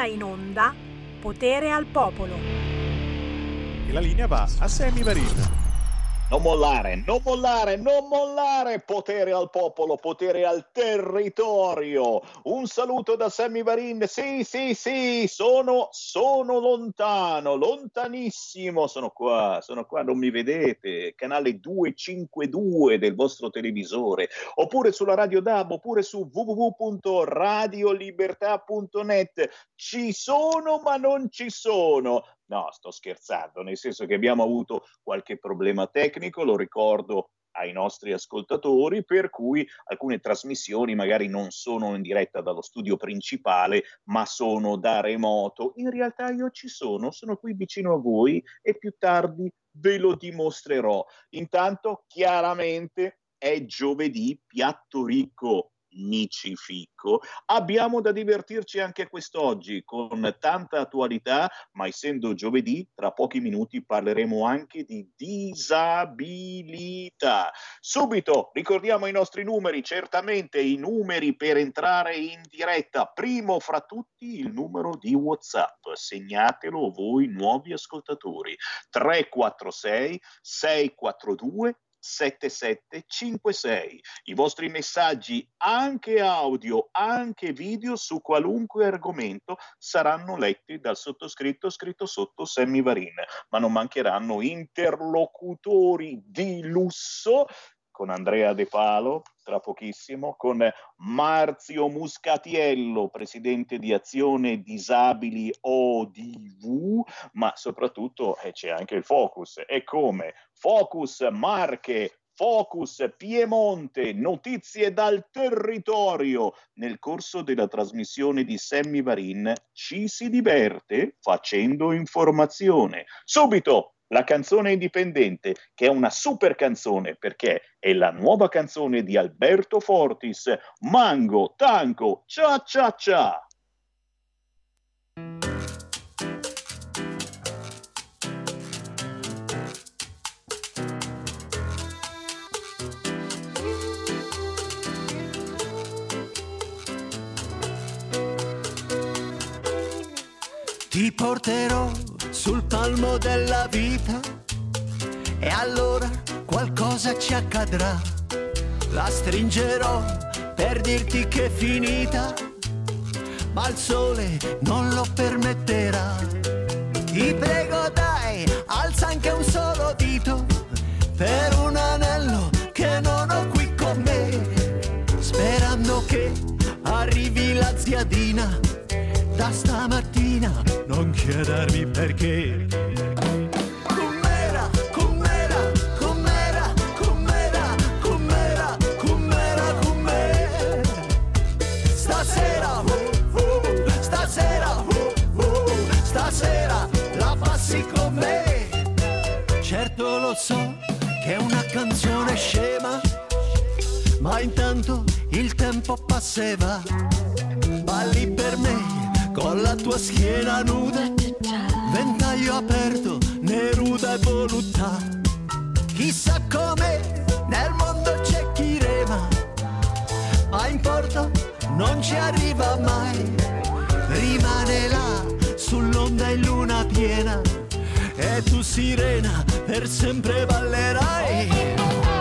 ora in onda Potere al Popolo. E la linea va a Sammy Varin. Non mollare, non mollare, non mollare, potere al popolo, potere al territorio. Un saluto da Sammy Varin. Sì, sì, sì, sono, sono lontano, lontanissimo. Sono qua, sono qua, non mi vedete. Canale 252 del vostro televisore, oppure sulla Radio DAB, oppure su www.radiolibertà.net. Ci sono, ma non ci sono. No, sto scherzando, nel senso che abbiamo avuto qualche problema tecnico, lo ricordo ai nostri ascoltatori, per cui alcune trasmissioni magari non sono in diretta dallo studio principale, ma sono da remoto. In realtà io ci sono, sono qui vicino a voi e più tardi ve lo dimostrerò. Intanto, chiaramente è giovedì, piatto ricco Nicifico. Abbiamo da divertirci anche quest'oggi con tanta attualità, ma essendo giovedì, tra pochi minuti parleremo anche di disabilità. Subito ricordiamo i nostri numeri, certamente i numeri per entrare in diretta. Primo fra tutti il numero di WhatsApp, segnatelo voi nuovi ascoltatori. 346 642 7756. I vostri messaggi, anche audio, anche video, su qualunque argomento saranno letti dal sottoscritto scritto sotto Sammy Varin, ma non mancheranno interlocutori di lusso con Andrea De Palo tra pochissimo, con Marzio Muscatiello, presidente di Azione Disabili ODV, ma soprattutto eh, c'è anche il Focus. E come? Focus Marche, Focus Piemonte, notizie dal territorio. Nel corso della trasmissione di Sammy Varin ci si diverte facendo informazione. Subito la canzone indipendente, che è una super canzone perché è la nuova canzone di Alberto Fortis, Mango, Tango, Cia Cia Cia. Ti porterò sul palmo della vita e allora qualcosa ci accadrà. La stringerò per dirti che è finita, ma il sole non lo permetterà. Ti prego dai, alza anche un solo dito per un anello che non ho qui con me, sperando che arrivi la ziadina da stamattina non chiedermi perché. Com'era, com'era, com'era, com'era, com'era, com'era, com'era. Stasera, uh, uh, stasera, uh, uh, stasera la passi con me. Certo lo so che è una canzone scema, ma intanto il tempo passeva. Balli per me con la tua schiena nuda, ventaglio aperto, neruda e voluttà. Chissà come nel mondo c'è chi rema, ma in porto non ci arriva mai. Rimane là sull'onda in luna piena e tu sirena per sempre ballerai.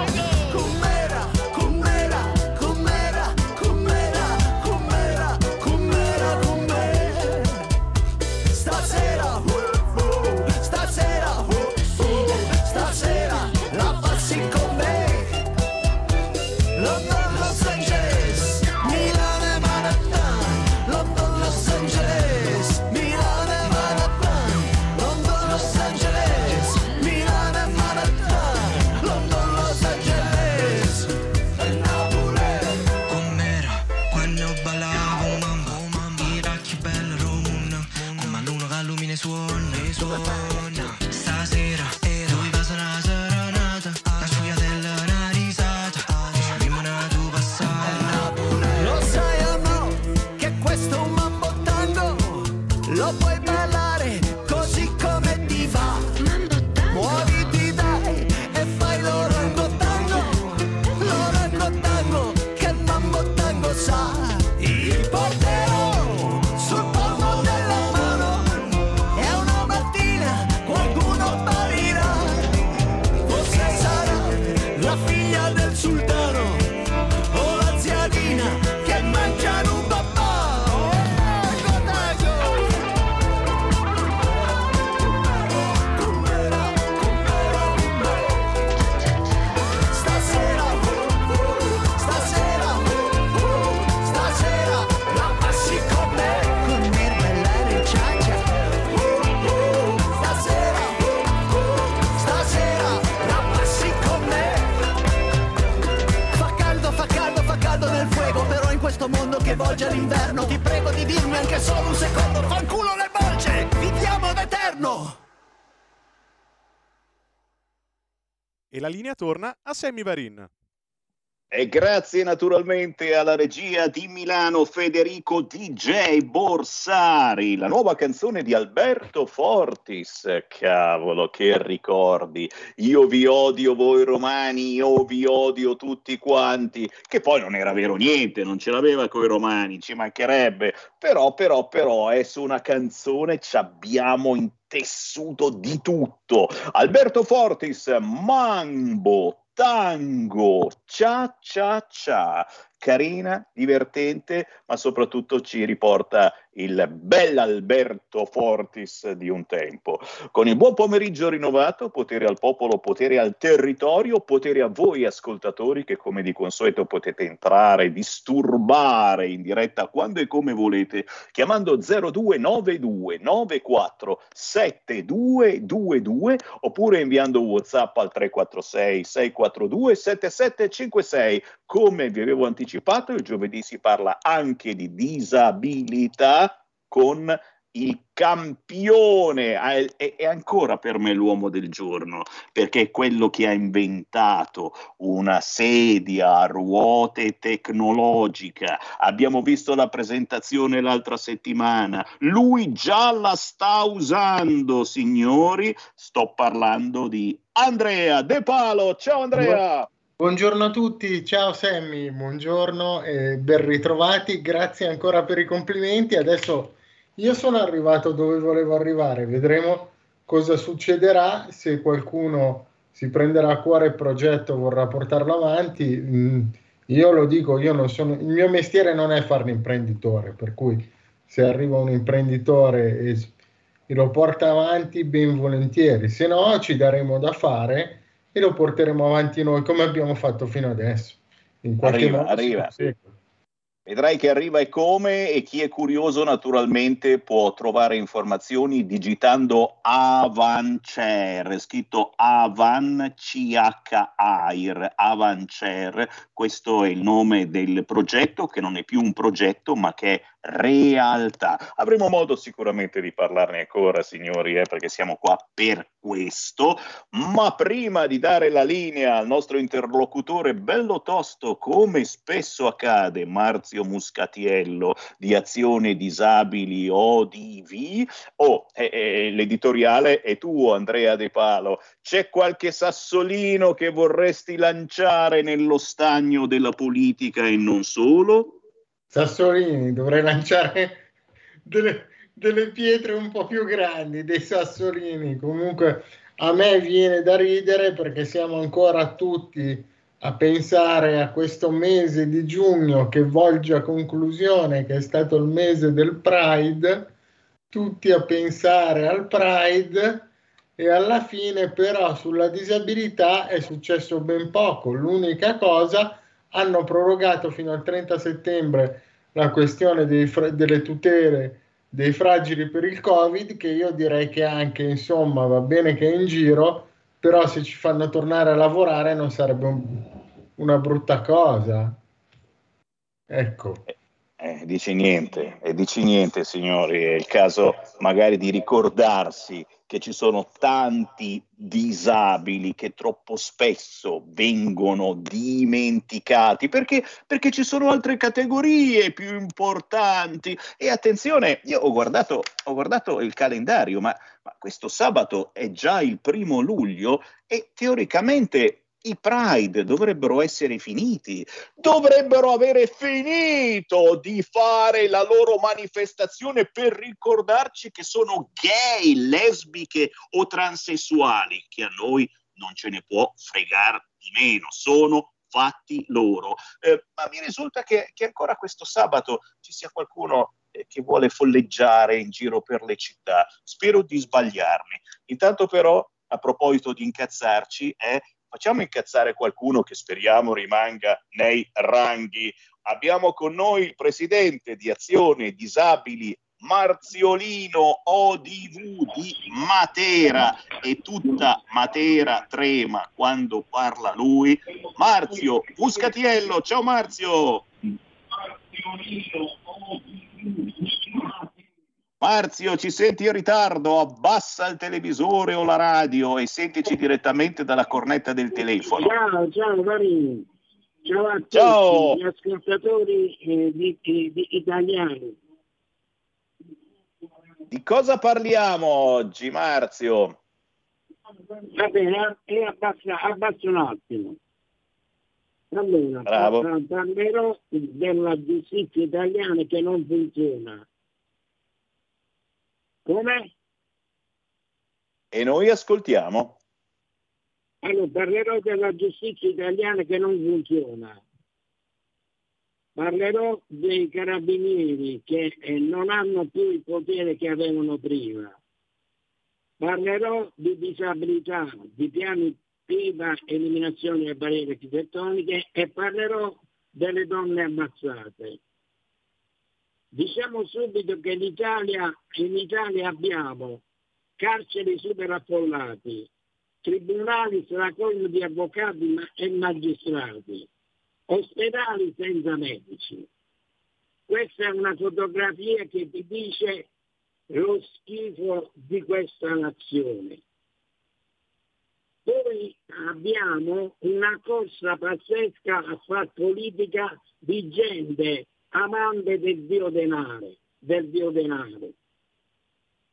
Che volge l'inverno. Ti prego di dirmi anche solo un secondo. Fanculo le bolce, viviamo d'eterno E la linea torna a Sammy Varin. E grazie naturalmente alla regia di Milano Federico DJ Borsari, la nuova canzone di Alberto Fortis. Cavolo, che ricordi! Io vi odio voi romani, io vi odio tutti quanti, che poi non era vero niente, non ce l'aveva coi romani, ci mancherebbe. Però, però, però, è su una canzone ci abbiamo intessuto di tutto. Alberto Fortis, Mambo, tango, cia cia cia, carina, divertente, ma soprattutto ci riporta il bel Alberto Fortis di un tempo. Con il buon pomeriggio rinnovato, potere al popolo, potere al territorio, potere a voi ascoltatori che come di consueto potete entrare, disturbare in diretta quando e come volete, chiamando 0292 94 7222 oppure inviando WhatsApp al 346 642 7756. Come vi avevo anticipato, il giovedì si parla anche di disabilità con il campione, è, ancora per me l'uomo del giorno, perché è quello che ha inventato una sedia a ruote tecnologica. Abbiamo visto la presentazione l'altra settimana, lui già la sta usando, signori. Sto parlando di Andrea De Palo. Ciao Andrea! Buongiorno a tutti, ciao Sammy, buongiorno e ben ritrovati, grazie ancora per i complimenti. Adesso io sono arrivato dove volevo arrivare, vedremo cosa succederà se qualcuno si prenderà a cuore il progetto, vorrà portarlo avanti. Mm, io lo dico, io non sono, il mio mestiere non è fare l'imprenditore, per cui se arriva un imprenditore e, e lo porta avanti, ben volentieri, se no ci daremo da fare e lo porteremo avanti noi come abbiamo fatto fino adesso. In qualche arriva, modo arriva. Vedrai che arriva e come e chi è curioso naturalmente può trovare informazioni digitando Avancer, scritto Avan CHAIR, Avancer, questo è il nome del progetto che non è più un progetto ma che è realtà. Avremo modo sicuramente di parlarne ancora, signori, eh, perché siamo qua per questo. Ma prima di dare la linea al nostro interlocutore bello tosto, come spesso accade, Marzio Muscatiello di Azione Disabili ODV, oh, eh, eh, l'editoriale è tuo, Andrea De Palo. C'è qualche sassolino che vorresti lanciare nello stagno della politica e non solo? Sassolini, dovrei lanciare delle, delle pietre un po' più grandi, dei sassolini. Comunque a me viene da ridere perché siamo ancora tutti a pensare a questo mese di giugno che volge a conclusione, che è stato il mese del Pride, tutti a pensare al Pride e alla fine però sulla disabilità è successo ben poco. L'unica cosa hanno prorogato fino al 30 settembre la questione fra- delle tutele dei fragili per il Covid, che io direi che anche, insomma, va bene che è in giro, però se ci fanno tornare a lavorare non sarebbe un, una brutta cosa. Ecco. Dici niente, e dici niente, signori, è il caso magari di ricordarsi che ci sono tanti disabili che troppo spesso vengono dimenticati perché, perché ci sono altre categorie più importanti. E attenzione, io ho guardato, ho guardato il calendario, ma, ma questo sabato è già il primo luglio e teoricamente i Pride dovrebbero essere finiti, dovrebbero avere finito di fare la loro manifestazione per ricordarci che sono gay, lesbiche o transessuali, che a noi non ce ne può fregare di meno, sono fatti loro. Eh, ma mi risulta che, che, ancora questo sabato ci sia qualcuno eh, che vuole folleggiare in giro per le città. Spero di sbagliarmi. Intanto però, a proposito di incazzarci, eh, facciamo incazzare qualcuno che speriamo rimanga nei ranghi. Abbiamo con noi il presidente di Azione Disabili Marziolino ODV di Matera e tutta Matera trema quando parla lui. Marzio Buscatiello, ciao Marzio. Marzio, ci senti in ritardo? Abbassa il televisore o la radio e sentici direttamente dalla cornetta del telefono. Ciao, ciao Marini. Ciao a tutti Ciao. gli ascoltatori eh, di, di- di- italiani. Di cosa parliamo oggi, Marzio? Va bene, e abbassa, abbassa un attimo. Allora, Bravo. par- parlerò della giustizia italiana che non funziona. Come? E noi ascoltiamo. Allora, parlerò della giustizia italiana che non funziona. Parlerò dei carabinieri che eh, non hanno più il potere che avevano prima. Parlerò di disabilità, di piani PIVA, eliminazione delle barriere architettoniche e parlerò delle donne ammazzate. Diciamo subito che l'Italia, in Italia abbiamo carceri superaffollati, tribunali stracolmi di avvocati e magistrati, ospedali senza medici. Questa è una fotografia che ti dice lo schifo di questa nazione. Poi abbiamo una corsa pazzesca a far politica di gente amante del dio denaro, del dio denaro.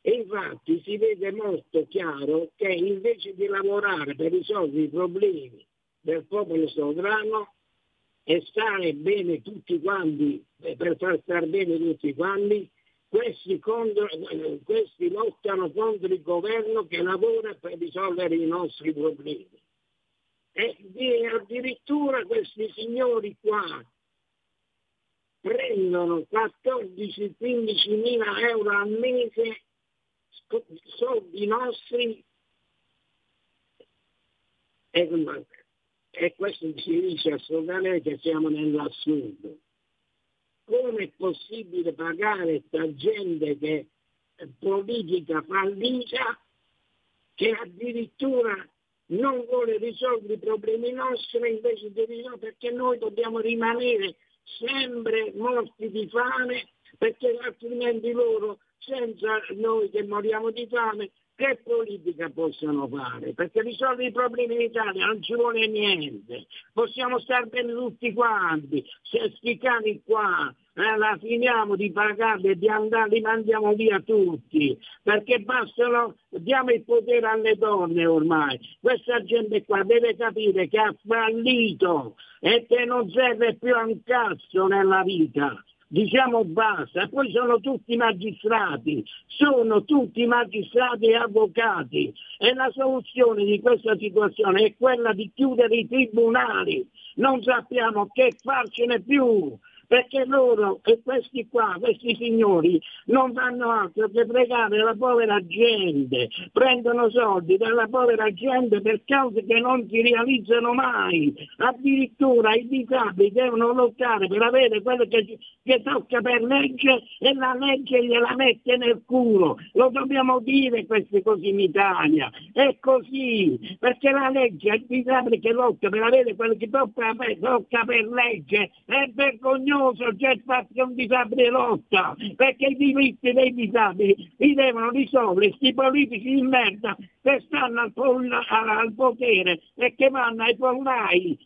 E infatti si vede molto chiaro che invece di lavorare per risolvere i problemi del popolo sovrano e stare bene tutti quanti, eh, per far star bene tutti quanti, questi, contro- eh, questi lottano contro il governo che lavora per risolvere i nostri problemi. E di- addirittura questi signori qua prendono 14-15 mila euro al mese soldi nostri e, e questo ci dice assolutamente che siamo nell'assurdo. Come è possibile pagare questa gente che politica fallita che addirittura non vuole risolvere i problemi nostri invece di risolvere perché noi dobbiamo rimanere sempre morti di fame perché altrimenti loro senza noi che moriamo di fame che politica possono fare? Perché risolvere i problemi in Italia non ci vuole niente, possiamo stare bene tutti quanti, se sti qua la finiamo di pagarli e di andare, li mandiamo via tutti, perché bastano, diamo il potere alle donne ormai, questa gente qua deve capire che ha fallito e che non serve più a un cazzo nella vita. Diciamo basta, poi sono tutti magistrati, sono tutti magistrati e avvocati. E la soluzione di questa situazione è quella di chiudere i tribunali, non sappiamo che farcene più. Perché loro e questi qua, questi signori, non fanno altro che pregare la povera gente, prendono soldi dalla povera gente per cause che non si realizzano mai. Addirittura i disabili devono lottare per avere quello che, che tocca per legge e la legge gliela mette nel culo. Lo dobbiamo dire queste cose in Italia. È così, perché la legge, il disabile che lotta per avere quello che tocca, tocca per legge, è vergognoso fatto che un disabile lotta, perché i diritti dei disabili li devono risolvere questi politici di merda che stanno al, al potere e che vanno ai pollai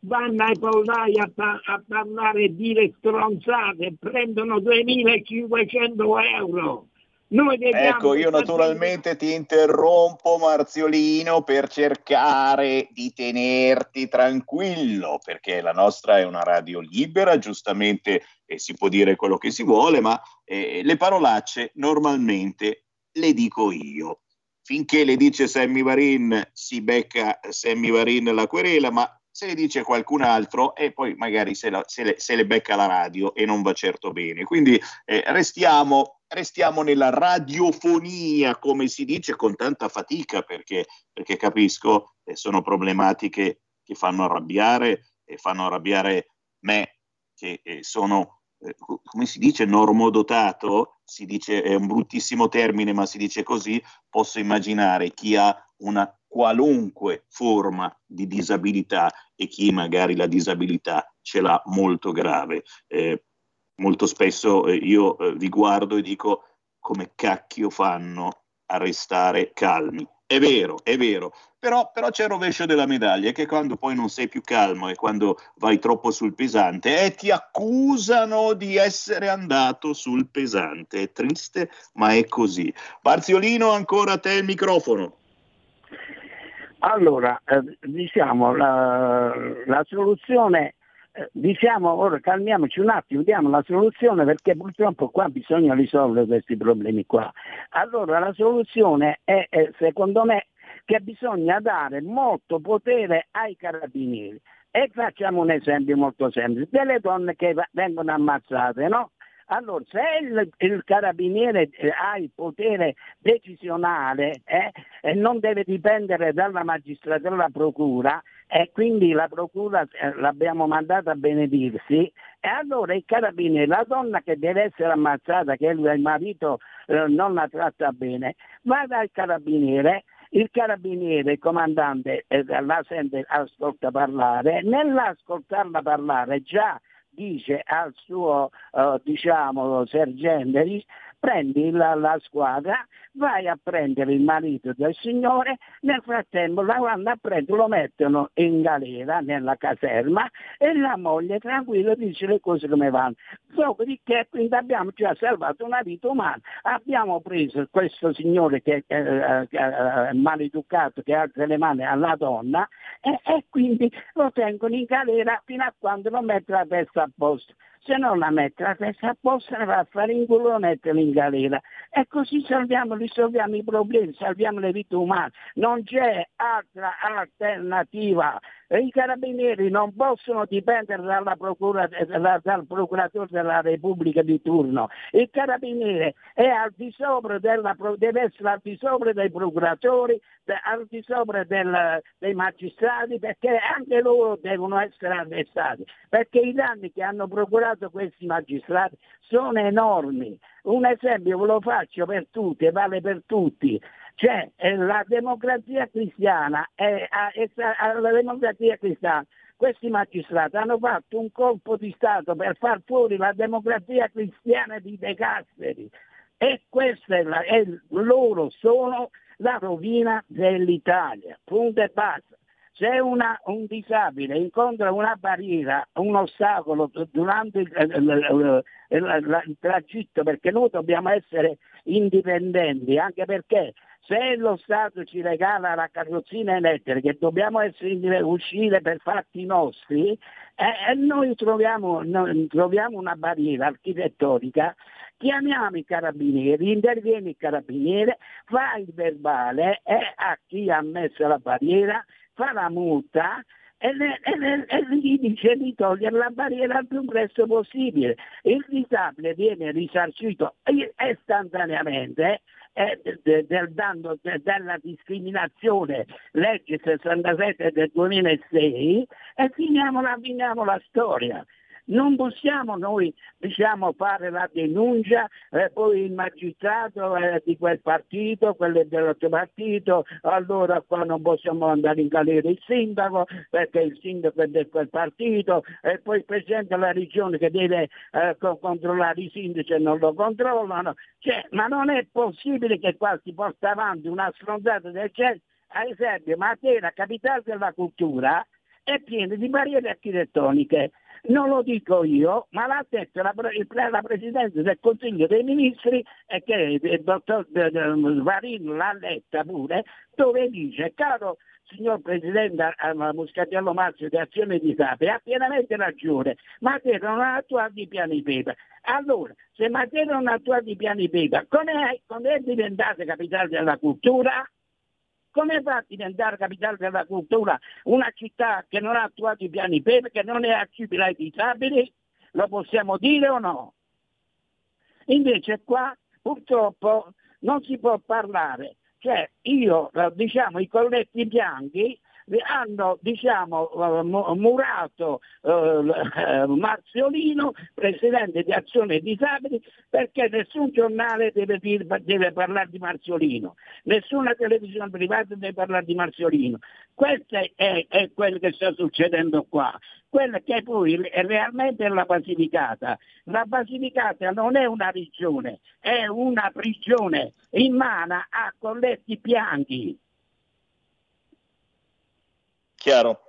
vanno ai pollai a, pa- a parlare e dire stronzate, prendono 2500 euro. Ecco, io naturalmente ti interrompo, Marziolino, per cercare di tenerti tranquillo, perché la nostra è una radio libera, giustamente eh, si può dire quello che si vuole, ma eh, le parolacce normalmente le dico io. Finché le dice Sammy Varin, si becca Sammy Varin la querela, ma se le dice qualcun altro e poi magari se, la- se le, se le becca la radio e non va certo bene. Quindi eh, restiamo, restiamo nella radiofonia, come si dice, con tanta fatica, perché, perché capisco eh, sono problematiche che fanno arrabbiare e fanno arrabbiare me, che eh, sono, eh, co- come si dice, normodotato, si dice, è un bruttissimo termine, ma si dice così, posso immaginare chi ha una qualunque forma di disabilità e chi magari la disabilità ce l'ha molto grave. Eh, molto spesso eh, io eh, vi guardo e dico come cacchio fanno a restare calmi. È vero, è vero, però, però, c'è il rovescio della medaglia che quando poi non sei più calmo e quando vai troppo sul pesante eh, ti accusano di essere andato sul pesante. È triste, ma è così. Barziolino, ancora a te il microfono. Allora, eh, diciamo, la, la soluzione eh, diciamo ora calmiamoci un attimo, diamo la soluzione perché purtroppo qua bisogna risolvere questi problemi qua. Allora la soluzione è, è secondo me che bisogna dare molto potere ai carabinieri. E facciamo un esempio molto semplice, delle donne che vengono ammazzate, no? Allora, se il, il carabiniere eh, ha il potere decisionale eh, e non deve dipendere dalla magistratura, dalla procura, e quindi la procura eh, l'abbiamo mandata a benedirsi, e allora il carabiniere, la donna che deve essere ammazzata, che il marito non la tratta bene, va dal carabiniere il carabiniere, il comandante, la sente, ascolta parlare, nell'ascoltarla parlare già dice al suo uh, diciamo, sergente, prendi la, la, squadra, vai a prendere il marito del signore, nel frattempo la vanno a prendere, lo mettono in galera nella caserma e la moglie tranquilla dice le cose come vanno. Dopodiché quindi abbiamo già salvato una vita umana, abbiamo preso questo signore che, eh, che è maleducato, che alza le mani alla donna e, e quindi lo tengono in galera fino a quando lo mettono la testa a posto se non la mette la testa a posto ne va a fare in culo e metterla in galera. E così salviamo, risolviamo i problemi, salviamo le vite umane. Non c'è altra alternativa. I carabinieri non possono dipendere dalla procura, dal procuratore della Repubblica di turno. Il carabiniere della, deve essere al di sopra dei procuratori, al di sopra del, dei magistrati, perché anche loro devono essere arrestati. Perché i danni che hanno procurato questi magistrati sono enormi. Un esempio ve lo faccio per tutti, vale per tutti. Cioè eh, la democrazia cristiana, è, è, è, la democrazia cristiana, questi magistrati hanno fatto un colpo di Stato per far fuori la democrazia cristiana di De Gasperi. E questa la, loro sono la rovina dell'Italia, punto e basta. Se una, un disabile incontra una barriera, un ostacolo durante il, il, il, il tragitto, perché noi dobbiamo essere indipendenti, anche perché se lo Stato ci regala la carrozzina elettrica e dobbiamo essere, uscire per fatti nostri, eh, noi troviamo, noi troviamo una barriera architettonica. Chiamiamo i carabinieri, interviene il carabiniere, fa il verbale e a chi ha messo la barriera fa la multa e, le, e, e, gli dice di togliere la barriera il più presto possibile. Il disabile viene risarcito istantaneamente eh, del, danno de, della discriminazione, legge 67 del 2006, e finiamo la storia. Non possiamo noi diciamo, fare la denuncia, eh, poi il magistrato è di quel partito, quello è dell'altro partito, allora qua non possiamo andare in galera il sindaco perché il sindaco è di quel partito e poi il presidente della regione che deve eh, controllare i sindaci e non lo controllano. Cioè, ma non è possibile che qua si porta avanti una stronzata del genere. Ad esempio, Matera, capitale della cultura, è piena di barriere architettoniche non lo dico io, ma l'ha detto la, la Presidente del Consiglio dei Ministri e che il dottor Varin l'ha letta pure, dove dice, caro signor Presidente Muscatello Marzio di Azione di Sapri, ha pienamente ragione, Matera non ha attuato i piani PEPA. Allora, se Matera non ha attuato i piani PEPA, come è diventata capitale della cultura? Come fa a diventare capitale della cultura una città che non ha attuato i piani PEP, che non è accessibile ai disabili? Lo possiamo dire o no? Invece qua purtroppo non si può parlare. Cioè io, diciamo, i colletti bianchi hanno diciamo, murato eh, Marziolino, presidente di Azione Disabili, perché nessun giornale deve, dire, deve parlare di Marziolino, nessuna televisione privata deve parlare di Marziolino. Questo è, è quello che sta succedendo qua quella che poi è realmente la Basilicata. La Basilicata non è una regione, è una prigione in mano a colletti bianchi. Chiaro,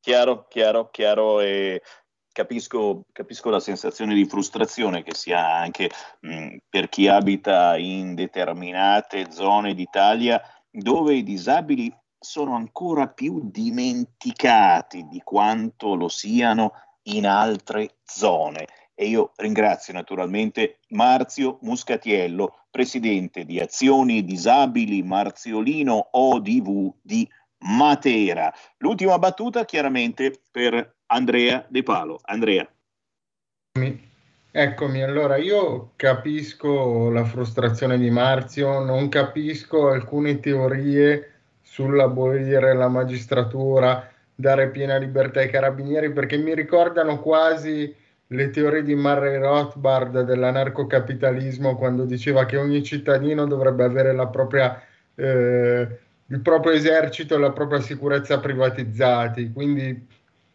chiaro, chiaro, chiaro e capisco, capisco la sensazione di frustrazione che si ha anche mh, per chi abita in determinate zone d'Italia dove i disabili sono ancora più dimenticati di quanto lo siano in altre zone. E io ringrazio naturalmente Marzio Muscatiello, presidente di Azioni Disabili Marziolino ODV di Matera. L'ultima battuta chiaramente per Andrea De Palo. Andrea. Eccomi, allora io capisco la frustrazione di Marzio, non capisco alcune teorie sull'abolire la magistratura, dare piena libertà ai carabinieri, perché mi ricordano quasi le teorie di Murray Rothbard dell'anarcocapitalismo quando diceva che ogni cittadino dovrebbe avere la propria, eh, il proprio esercito e la propria sicurezza privatizzati. Quindi,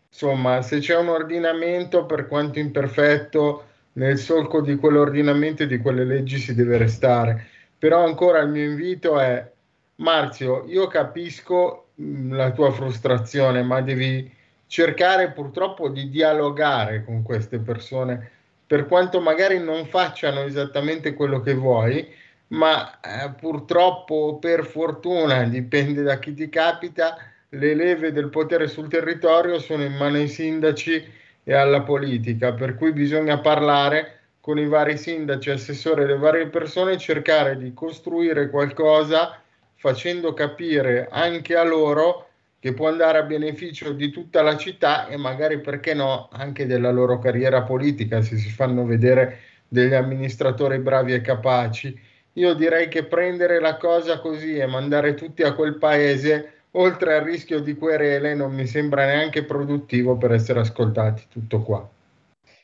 insomma, se c'è un ordinamento, per quanto imperfetto, nel solco di quell'ordinamento e di quelle leggi si deve restare. Però ancora il mio invito è Marzio, io capisco la tua frustrazione, ma devi cercare purtroppo di dialogare con queste persone, per quanto magari non facciano esattamente quello che vuoi, ma eh, purtroppo, per fortuna, dipende da chi ti capita, le leve del potere sul territorio sono in mano ai sindaci e alla politica, per cui bisogna parlare con i vari sindaci, assessori e le varie persone, cercare di costruire qualcosa facendo capire anche a loro che può andare a beneficio di tutta la città e magari perché no anche della loro carriera politica se si fanno vedere degli amministratori bravi e capaci. Io direi che prendere la cosa così e mandare tutti a quel paese, oltre al rischio di querele, non mi sembra neanche produttivo per essere ascoltati. Tutto qua.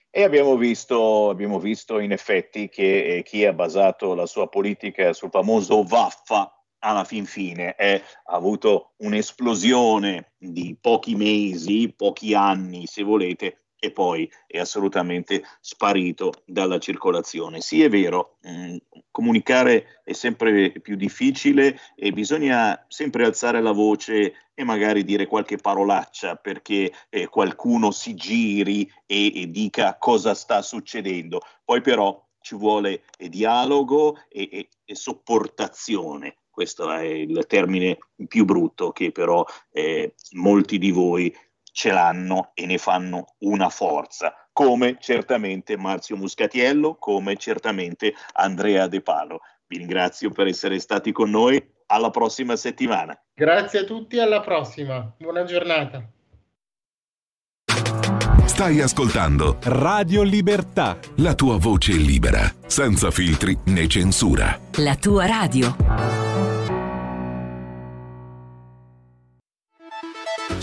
E abbiamo visto, abbiamo visto in effetti che eh, chi ha basato la sua politica sul famoso vaffa alla fin fine è, ha avuto un'esplosione di pochi mesi, pochi anni se volete, e poi è assolutamente sparito dalla circolazione. Sì, è vero, mh, mm, comunicare è sempre più difficile e bisogna sempre alzare la voce e magari dire qualche parolaccia perché eh, qualcuno si giri e, e, dica cosa sta succedendo. Poi però ci vuole eh, dialogo e, e, e sopportazione questo è il termine più brutto che però eh, molti di voi ce l'hanno e ne fanno una forza, come certamente Marzio Muscatiello, come certamente Andrea De Palo. Vi ringrazio per essere stati con noi, alla prossima settimana. Grazie a tutti, alla prossima, buona giornata. Stai ascoltando Radio Libertà, la tua voce libera, senza filtri né censura. La tua radio.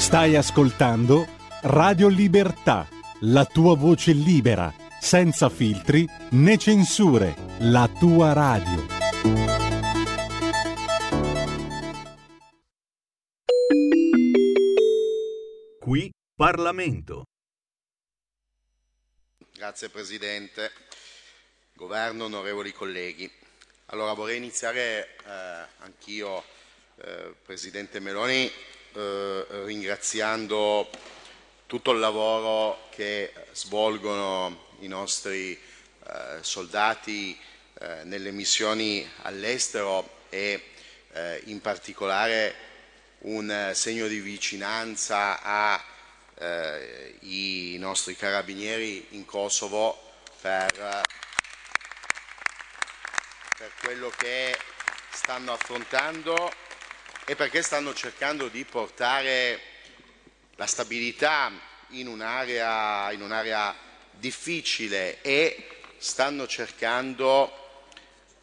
Stai ascoltando Radio Libertà, la tua voce libera, senza filtri né censure, la tua radio. Qui Parlamento. Grazie Presidente, Governo, onorevoli colleghi. Allora vorrei iniziare eh, anch'io, eh, Presidente Meloni, eh, ringraziando tutto il lavoro che svolgono i nostri eh, soldati eh, nelle missioni all'estero e eh, in particolare un segno di vicinanza ai nostri carabinieri in Kosovo per, per quello che stanno affrontando e perché stanno cercando di portare la stabilità in un'area, in un'area difficile e stanno cercando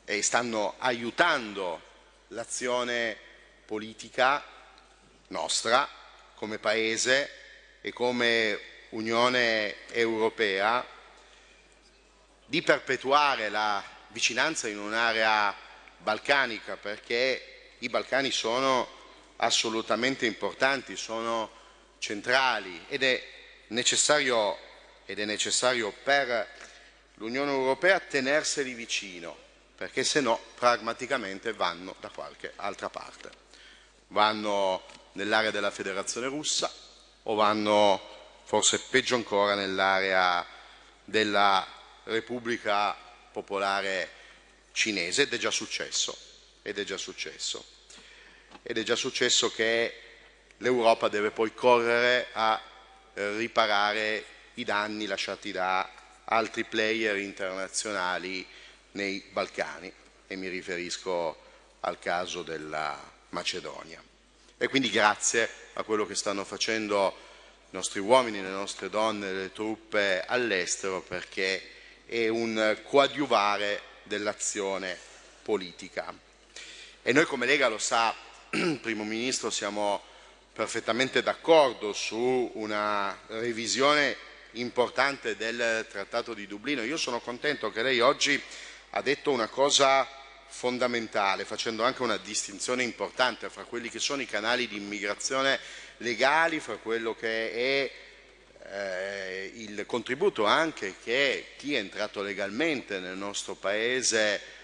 e stanno aiutando l'azione politica nostra come Paese e come Unione Europea di perpetuare la vicinanza in un'area balcanica perché i Balcani sono assolutamente importanti, sono centrali ed è necessario, ed è necessario per l'Unione Europea tenerseli vicino perché se no pragmaticamente vanno da qualche altra parte. Vanno nell'area della Federazione russa o vanno forse peggio ancora nell'area della Repubblica Popolare Cinese ed è già successo, ed è già successo. Ed è già successo che l'Europa deve poi correre a riparare i danni lasciati da altri player internazionali nei Balcani e mi riferisco al caso della Macedonia. E quindi grazie a quello che stanno facendo i nostri uomini, le nostre donne, le truppe all'estero perché è un coadiuvare dell'azione politica. E noi come Lega lo sa, Primo Ministro, siamo perfettamente d'accordo su una revisione importante del Trattato di Dublino. Io sono contento che lei oggi ha detto una cosa fondamentale, facendo anche una distinzione importante fra quelli che sono i canali di immigrazione legali, fra quello che è eh, il contributo anche che chi è entrato legalmente nel nostro Paese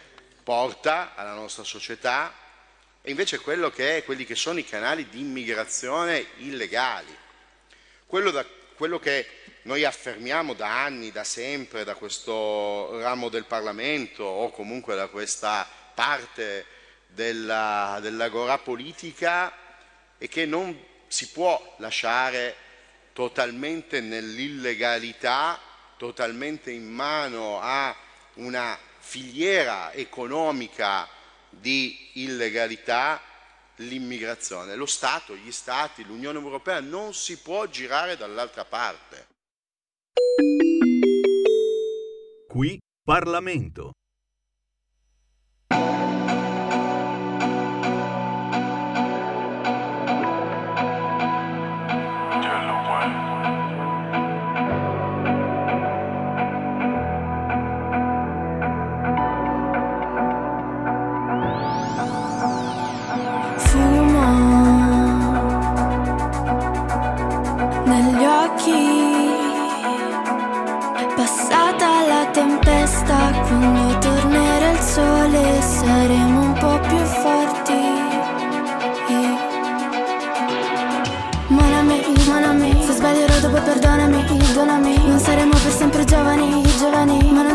porta alla nostra società e invece quello che è, quelli che sono i canali di immigrazione illegali. Quello, da, quello che noi affermiamo da anni, da sempre, da questo ramo del Parlamento o comunque da questa parte della, dell'agora politica è che non si può lasciare totalmente nell'illegalità, totalmente in mano a una filiera economica di illegalità l'immigrazione. Lo Stato, gli Stati, l'Unione Europea non si può girare dall'altra parte. Qui Parlamento.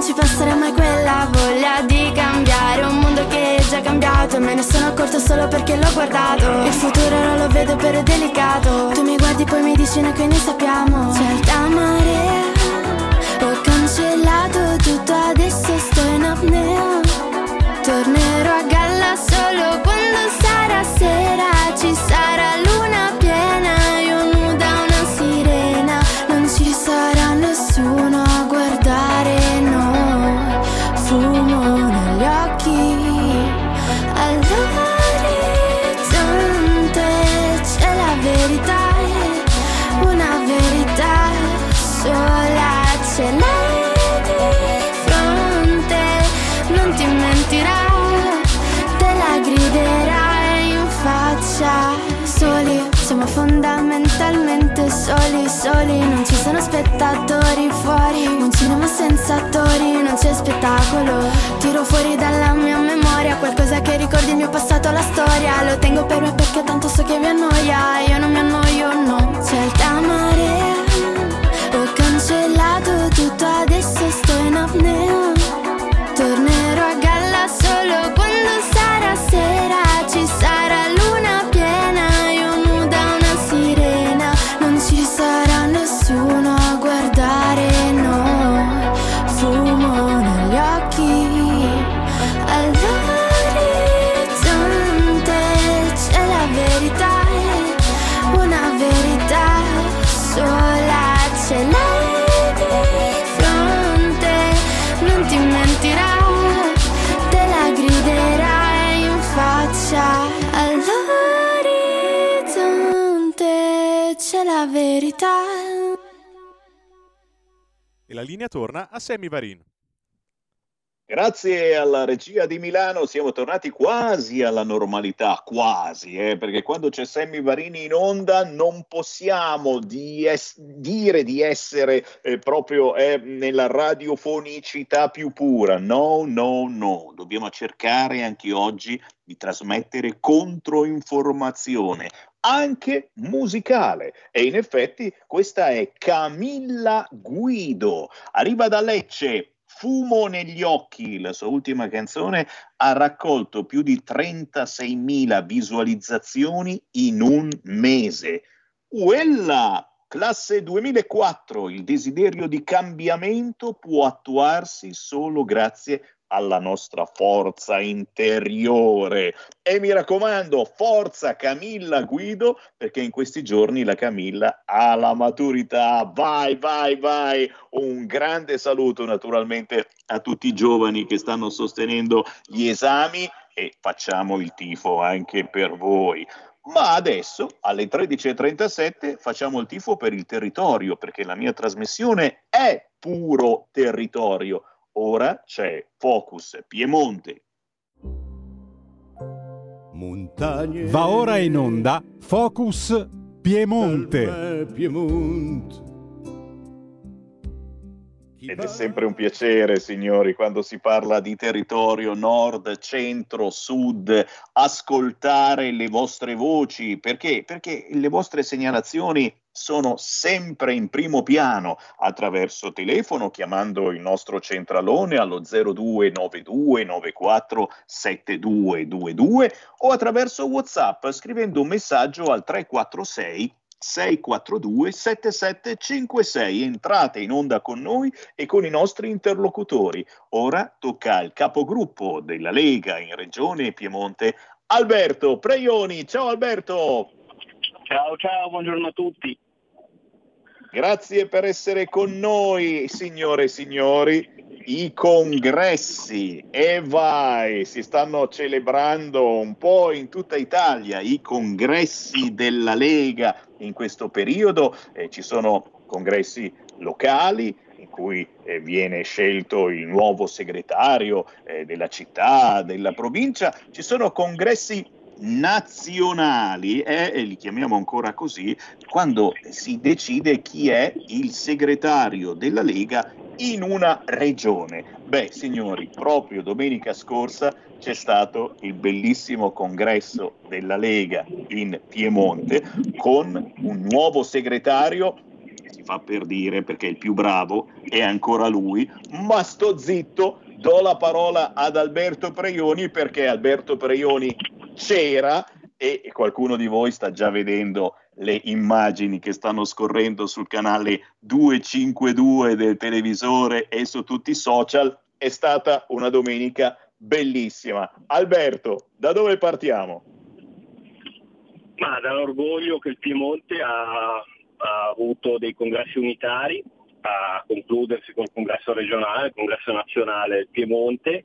Non ci passerà mai quella voglia di cambiare Un mondo che è già cambiato. Me ne sono accorto solo perché l'ho guardato. Il futuro ora lo vedo però è delicato. Tu mi guardi poi mi dici noi che ne sappiamo C'è alta marea Ho cancellato tutto adesso sto in apnea. Tornerò a galla solo quando sarà sera. Ci sarà luna piena soli, soli Non ci sono spettatori fuori Un cinema senza attori, non c'è spettacolo. Tiro fuori dalla mia memoria Qualcosa che ricordi il mio passato, la storia. Lo tengo per me perché tanto so che vi annoia. Io non mi annoio, no. C'è alta marea ho cancellato tutto, adesso sto in apnea E la linea torna a Sammy Varin. Grazie alla regia di Milano siamo tornati quasi alla normalità, quasi, eh, perché quando c'è Sammy Varini in onda non possiamo di es- dire di essere eh, proprio eh, nella radiofonicità più pura. No, no, no, dobbiamo cercare anche oggi di trasmettere controinformazione, anche musicale. E in effetti questa è Camilla Guido, arriva da Lecce Fumo negli occhi, la sua ultima canzone, ha raccolto più di 36.000 visualizzazioni in un mese. Uella! Classe 2004, il desiderio di cambiamento può attuarsi solo grazie alla nostra forza interiore. E mi raccomando, forza Camilla Guido, perché in questi giorni la Camilla ha la maturità. Vai, vai, vai. Un grande saluto naturalmente a tutti i giovani che stanno sostenendo gli esami e facciamo il tifo anche per voi. Ma adesso alle 13.37 facciamo il tifo per il territorio, perché la mia trasmissione è puro territorio Ora c'è Focus Piemonte. Montagne Va ora in onda Focus Piemonte. Piemonte. Ed è sempre un piacere, signori, quando si parla di territorio nord, centro, sud, ascoltare le vostre voci. Perché? Perché le vostre segnalazioni sono sempre in primo piano attraverso telefono chiamando il nostro centralone allo 0292947222 o attraverso WhatsApp scrivendo un messaggio al 346 642 7756 entrate in onda con noi e con i nostri interlocutori. Ora tocca al capogruppo della Lega in Regione Piemonte Alberto Preioni ciao Alberto. Ciao, ciao, buongiorno a tutti. Grazie per essere con noi, signore e signori. I congressi, e vai, si stanno celebrando un po' in tutta Italia i congressi della Lega in questo periodo. Eh, ci sono congressi locali, in cui eh, viene scelto il nuovo segretario eh, della città, della provincia, ci sono congressi nazionali, eh, e li chiamiamo ancora così, quando si decide chi è il segretario della Lega in una regione. Beh, signori, proprio domenica scorsa c'è stato il bellissimo congresso della Lega in Piemonte con un nuovo segretario si fa per dire perché è il più bravo, è ancora lui, ma sto zitto, do la parola ad Alberto Preioni perché Alberto Preioni c'era e qualcuno di voi sta già vedendo le immagini che stanno scorrendo sul canale 252 del televisore e su tutti i social. È stata una domenica bellissima. Alberto, da dove partiamo? Ma dall'orgoglio che il Piemonte ha, ha avuto dei congressi unitari, a concludersi col congresso regionale, il congresso nazionale del Piemonte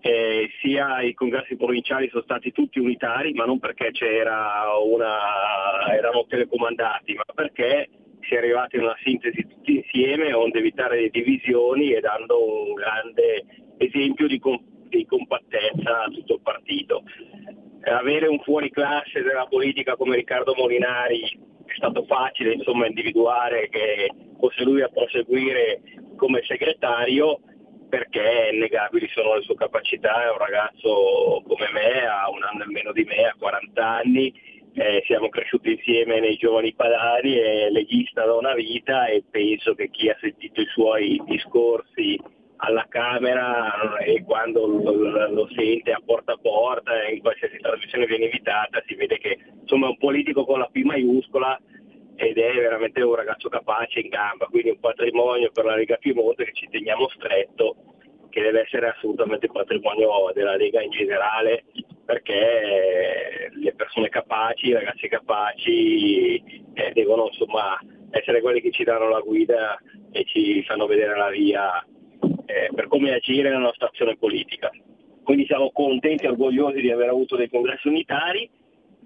eh, sia i congressi provinciali sono stati tutti unitari, ma non perché una, erano telecomandati, ma perché si è arrivati a una sintesi tutti insieme, onde evitare le divisioni e dando un grande esempio di, com- di compattezza a tutto il partito. Avere un fuoriclasse della politica come Riccardo Molinari è stato facile insomma, individuare che fosse lui a proseguire come segretario, perché innegabili sono le sue capacità, è un ragazzo come me, ha un anno in meno di me, ha 40 anni, eh, siamo cresciuti insieme nei giovani padani, è leghista da una vita e penso che chi ha sentito i suoi discorsi alla Camera e quando lo, sente a porta a porta e in qualsiasi trasmissione viene invitata si vede che insomma è un politico con la P maiuscola ed è veramente un ragazzo capace in gamba, quindi un patrimonio per la Lega Piemonte che ci teniamo stretto, che deve essere assolutamente patrimonio della Lega in generale, perché le persone capaci, i ragazzi capaci eh, devono insomma essere quelli che ci danno la guida e ci fanno vedere la via eh, per come agire nella nostra azione politica. Quindi siamo contenti e orgogliosi di aver avuto dei congressi unitari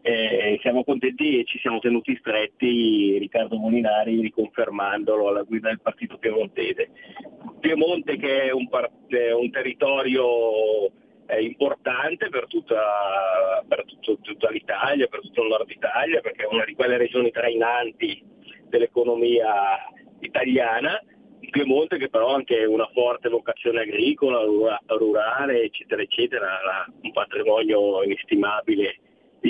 eh, siamo contenti e ci siamo tenuti stretti Riccardo Molinari riconfermandolo alla guida del partito piemontese. Piemonte che è un, part- un territorio eh, importante per, tutta, per tutto, tutta l'Italia, per tutto il nord Italia, perché è una di quelle regioni trainanti dell'economia italiana Piemonte che però ha anche una forte vocazione agricola, rurale, eccetera, eccetera, un patrimonio inestimabile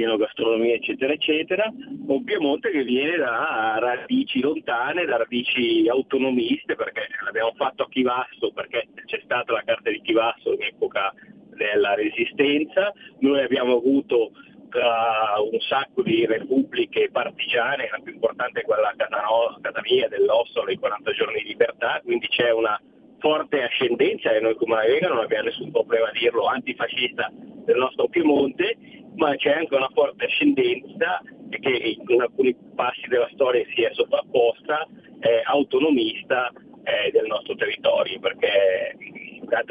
enogastronomia, eccetera, eccetera, un Piemonte che viene da radici lontane, da radici autonomiste, perché l'abbiamo fatto a Chivasso, perché c'è stata la carta di Chivasso in epoca della resistenza, noi abbiamo avuto uh, un sacco di repubbliche partigiane, la più importante è quella Catania dell'Ossolo, i 40 giorni di libertà, quindi c'è una forte ascendenza e noi come la Lega non abbiamo nessun problema a dirlo, antifascista del nostro Piemonte, ma c'è anche una forte ascendenza che in alcuni passi della storia si è sovrapposta, eh, autonomista eh, del nostro territorio, perché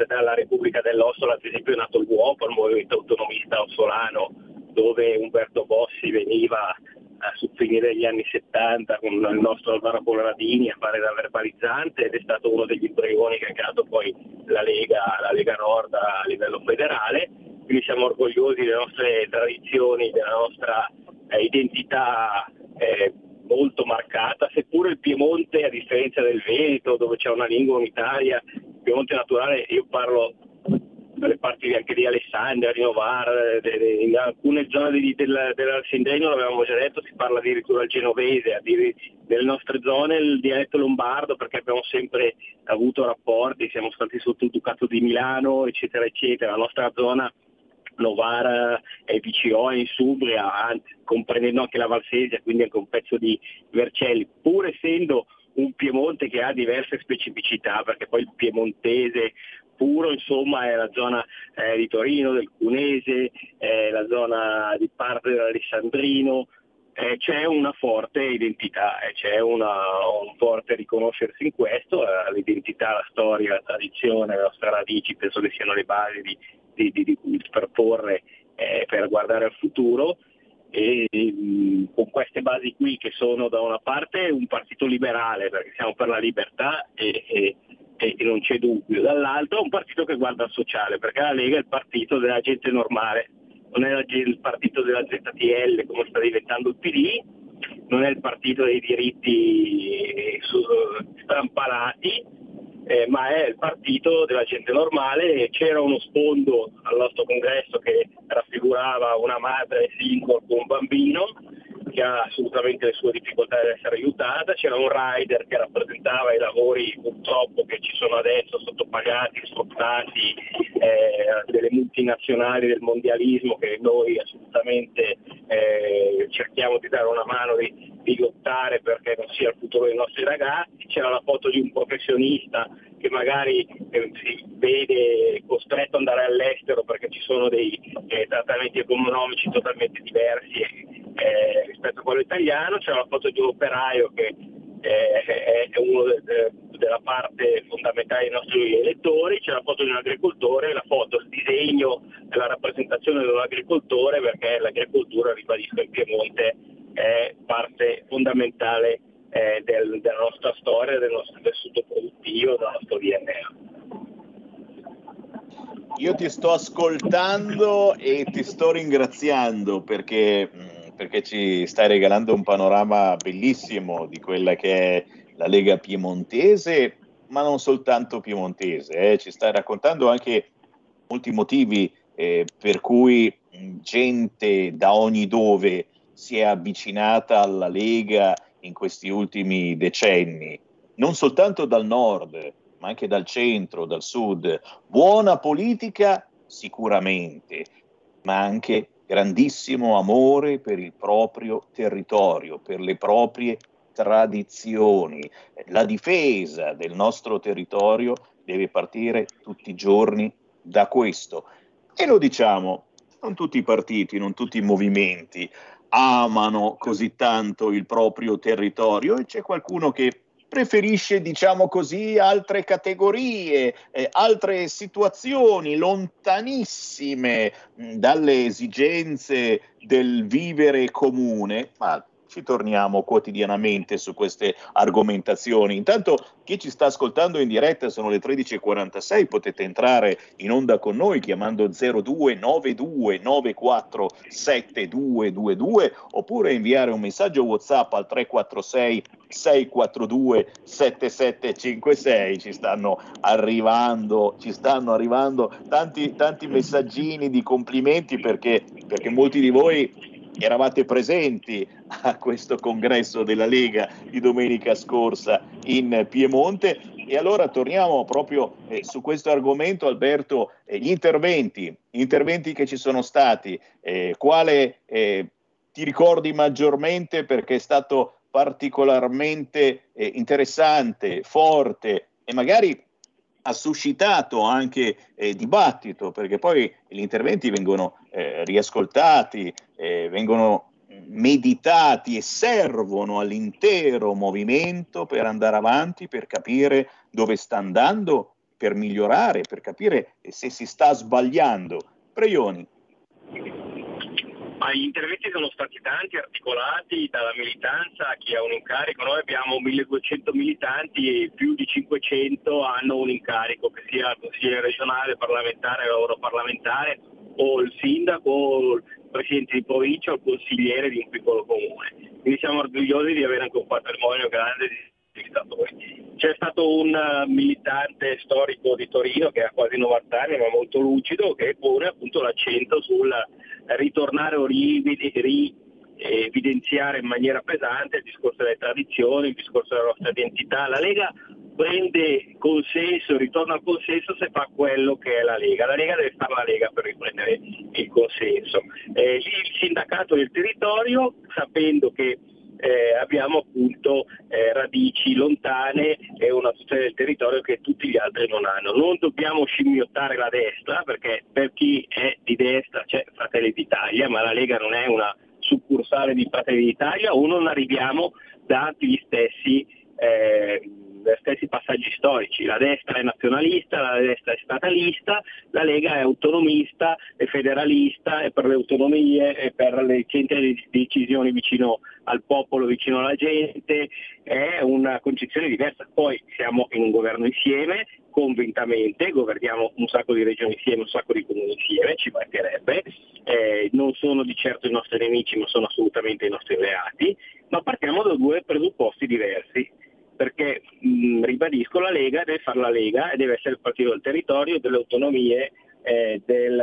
dalla Repubblica dell'Ossola ad esempio è nato il UOPO, il movimento autonomista ossolano, dove Umberto Bossi veniva a finire gli anni 70 con il nostro Alvaro Colradini a fare da verbalizzante ed è stato uno degli pregoni che ha creato poi la Lega, la Lega Nord a livello federale, quindi siamo orgogliosi delle nostre tradizioni, della nostra eh, identità eh, molto marcata, seppure il Piemonte, a differenza del Veneto, dove c'è una lingua unitaria, il Piemonte naturale, io parlo dalle parti anche di Alessandria, di Novara, in alcune zone di, del, dell'Arsindegno, l'avevamo già detto, si parla addirittura il genovese, nelle nostre zone il dialetto lombardo perché abbiamo sempre avuto rapporti, siamo stati sotto il Ducato di Milano, eccetera, eccetera. La nostra zona Novara e PCO in Subria, comprendendo anche la Valsesia, quindi anche un pezzo di Vercelli, pur essendo un Piemonte che ha diverse specificità, perché poi il piemontese puro, insomma, è la zona eh, di Torino, del Cunese, è la zona di parte dell'Alessandrino, eh, c'è una forte identità, eh, c'è una, un forte riconoscersi in questo, eh, l'identità, la storia, la tradizione, le nostre radici penso che siano le basi di, di, di, di per porre, eh, per guardare al futuro. E mh, con queste basi qui che sono da una parte un partito liberale perché siamo per la libertà e, e, e non c'è dubbio, dall'altro un partito che guarda al sociale, perché la Lega è il partito della gente normale, non è il partito della ZTL come sta diventando il PD, non è il partito dei diritti strampalati, eh, ma è il partito della gente normale. C'era uno sfondo al nostro congresso che raffigurava una madre single con un bambino che ha assolutamente le sue difficoltà di essere aiutata, c'era un rider che rappresentava i lavori purtroppo che ci sono adesso sottopagati, sfruttati, eh, delle multinazionali del mondialismo che noi assolutamente eh, cerchiamo di dare una mano di, di lottare perché non sia il futuro dei nostri ragazzi, c'era la foto di un professionista che magari eh, si vede costretto ad andare all'estero perché ci sono dei eh, trattamenti economici totalmente diversi eh, rispetto a quello italiano, c'è la foto di un operaio che eh, è uno de, de, della parte fondamentale dei nostri elettori, c'è la foto di un agricoltore, la foto, il disegno la rappresentazione dell'agricoltore perché l'agricoltura, ribadisco, in Piemonte è parte fondamentale eh, del, della nostra storia, del nostro tessuto produttivo, del nostro DNA. Io ti sto ascoltando e ti sto ringraziando perché, perché, ci stai regalando un panorama bellissimo di quella che è la Lega Piemontese, ma non soltanto piemontese, eh. ci stai raccontando anche molti motivi eh, per cui gente da ogni dove si è avvicinata alla Lega in questi ultimi decenni, non soltanto dal nord, ma anche dal centro, dal sud. Buona politica sicuramente, ma anche grandissimo amore per il proprio territorio, per le proprie tradizioni. La difesa del nostro territorio deve partire tutti i giorni da questo. E lo diciamo, non tutti i partiti, non tutti i movimenti amano così tanto il proprio territorio e c'è qualcuno che preferisce, diciamo così, altre categorie, eh, altre situazioni lontanissime mh, dalle esigenze del vivere comune, ma ci torniamo quotidianamente su queste argomentazioni. Intanto chi ci sta ascoltando in diretta sono le 13.46, potete entrare in onda con noi chiamando 0292947222 oppure inviare un messaggio WhatsApp al 346 642 7756 ci stanno arrivando ci stanno arrivando tanti, tanti messaggini di complimenti perché, perché molti di voi eravate presenti a questo congresso della Lega di domenica scorsa in Piemonte. E allora torniamo proprio eh, su questo argomento Alberto, eh, gli interventi, gli interventi che ci sono stati, eh, quale eh, ti ricordi maggiormente perché è stato particolarmente eh, interessante, forte e magari ha suscitato anche eh, dibattito, perché poi gli interventi vengono eh, riascoltati, eh, vengono meditati e servono all'intero movimento per andare avanti, per capire dove sta andando, per migliorare, per capire se si sta sbagliando. Preioni. Ma gli interventi sono stati tanti, articolati dalla militanza chi ha un incarico. Noi abbiamo 1200 militanti e più di 500 hanno un incarico, che sia il consigliere regionale, parlamentare europarlamentare, o il sindaco, o il presidente di provincia o il consigliere di un piccolo comune. Quindi siamo orgogliosi di avere anche un patrimonio grande di amministratori. C'è stato un eh, militante storico di Torino che ha quasi 90 anni ma molto lucido che pone appunto l'accento sul ritornare o evidenziare in maniera pesante il discorso delle tradizioni, il discorso della nostra identità. La Lega prende consenso, ritorna al consenso se fa quello che è la Lega. La Lega deve fare la Lega per riprendere il consenso. Eh, il sindacato del territorio, sapendo che eh, abbiamo appunto eh, radici lontane e una tutela del territorio che tutti gli altri non hanno. Non dobbiamo scimmiottare la destra perché per chi è di destra c'è Fratelli d'Italia, ma la Lega non è una succursale di Fratelli d'Italia o non arriviamo da gli stessi eh, stessi passaggi storici. La destra è nazionalista, la destra è statalista, la Lega è autonomista, è federalista, è per le autonomie, è per le centri di decisioni vicino al popolo, vicino alla gente, è una concezione diversa. Poi siamo in un governo insieme, convintamente, governiamo un sacco di regioni insieme, un sacco di comuni insieme, ci mancherebbe, eh, non sono di certo i nostri nemici ma sono assolutamente i nostri alleati, ma partiamo da due presupposti diversi perché mh, ribadisco la Lega deve fare la Lega e deve essere il partito del territorio, delle autonomie, eh, del,